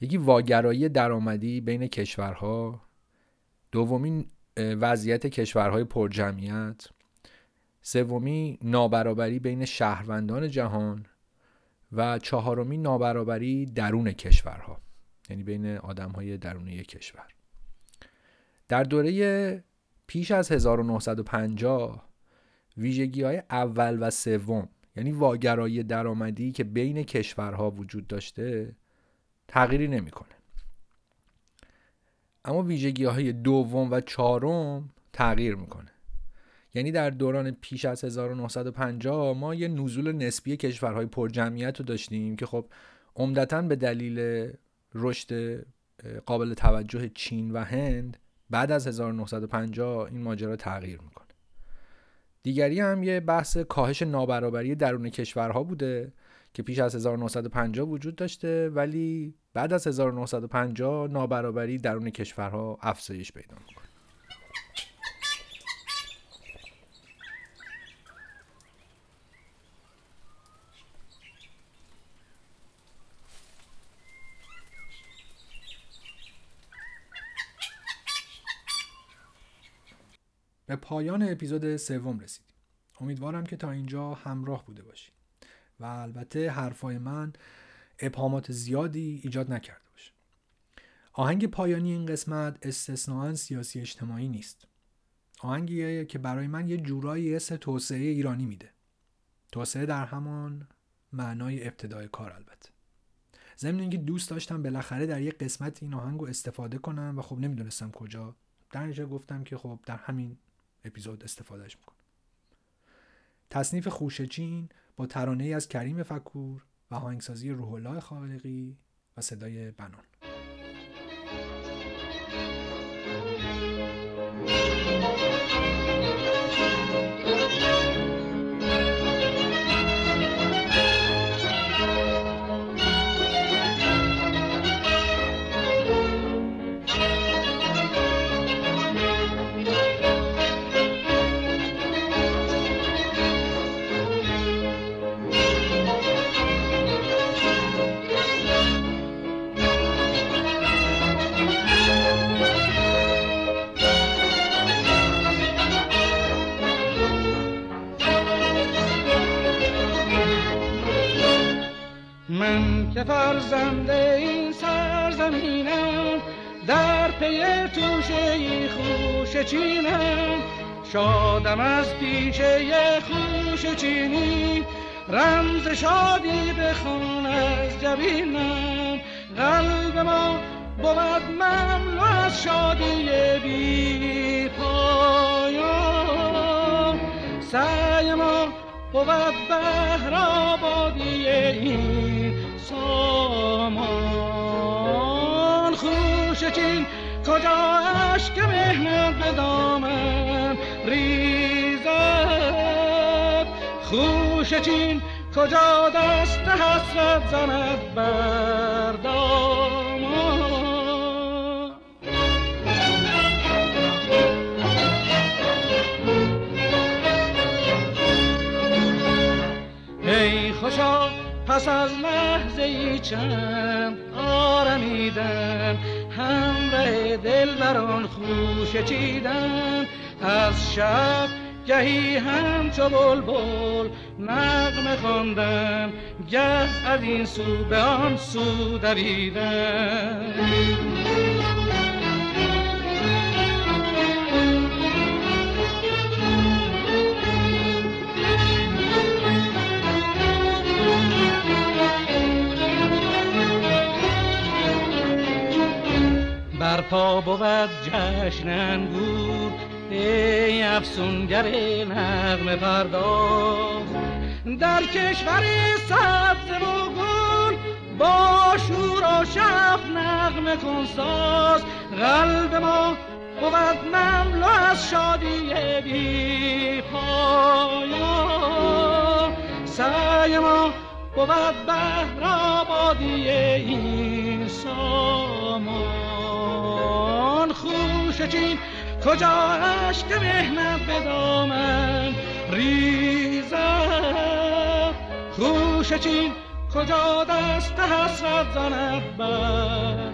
[SPEAKER 2] یکی واگرایی درآمدی بین کشورها، دومی وضعیت کشورهای پرجمعیت، سومی نابرابری بین شهروندان جهان و چهارمی نابرابری درون کشورها یعنی بین آدم های درون یک کشور در دوره پیش از 1950 ویژگی های اول و سوم یعنی واگرایی درآمدی که بین کشورها وجود داشته تغییری نمی‌کنه. اما ویژگی های دوم و چهارم تغییر می‌کنه. یعنی در دوران پیش از 1950 ما یه نزول نسبی کشورهای پرجمعیت رو داشتیم که خب عمدتا به دلیل رشد قابل توجه چین و هند بعد از 1950 این ماجرا تغییر می‌کنه. دیگری هم یه بحث کاهش نابرابری درون کشورها بوده که پیش از 1950 وجود داشته ولی بعد از 1950 نابرابری درون کشورها افزایش پیدا می‌کنه.
[SPEAKER 1] به پایان اپیزود سوم رسیدیم. امیدوارم که تا اینجا همراه بوده باشید و البته حرفای من ابهامات زیادی ایجاد نکرده باشه. آهنگ پایانی این قسمت استثناا سیاسی اجتماعی نیست. آهنگیه که برای من یه جورایی اسم توسعه ایرانی میده. توسعه در همان معنای ابتدای کار البته. ضمن اینکه دوست داشتم بالاخره در یه قسمت این آهنگ رو استفاده کنم و خب نمی‌دونستم کجا. در اینجا گفتم که خب در همین اپیزود استفادهش می‌کنم تصنیف خوشچین با ترانه از کریم فکور و آهنگسازی روح الله خالقی و صدای بنان.
[SPEAKER 6] چینم شادم از پیشه خوش چینی. رمز شادی بخون از جبینم قلب ما بود مملو از شادی بی پایان. سعی ما بود بهر آبادی این سامان. خوش چین کجا عشق مهنت به دامن ریزد. خوش چین کجا دست حسرت زند بردار خوشا پس از لحظه ای چند آرمیدن؟ همراه دل بران خوش چیدن. از شب گهی همچو بلبل نغمه خواندن. گه از این سو به آن سو دویدن. بود جشن انگور ای افسونگر نغم پرداز. در کشور سبز و گل با شور و شف نغم کنساز قلب ما بود مملو از شادی بی پایان سعی ما بود بهر آبادی این سامان. جان خوش چین کجا عشق مهنم به دامن؟ ریزم خوش چین کجا دست حسرت زند بر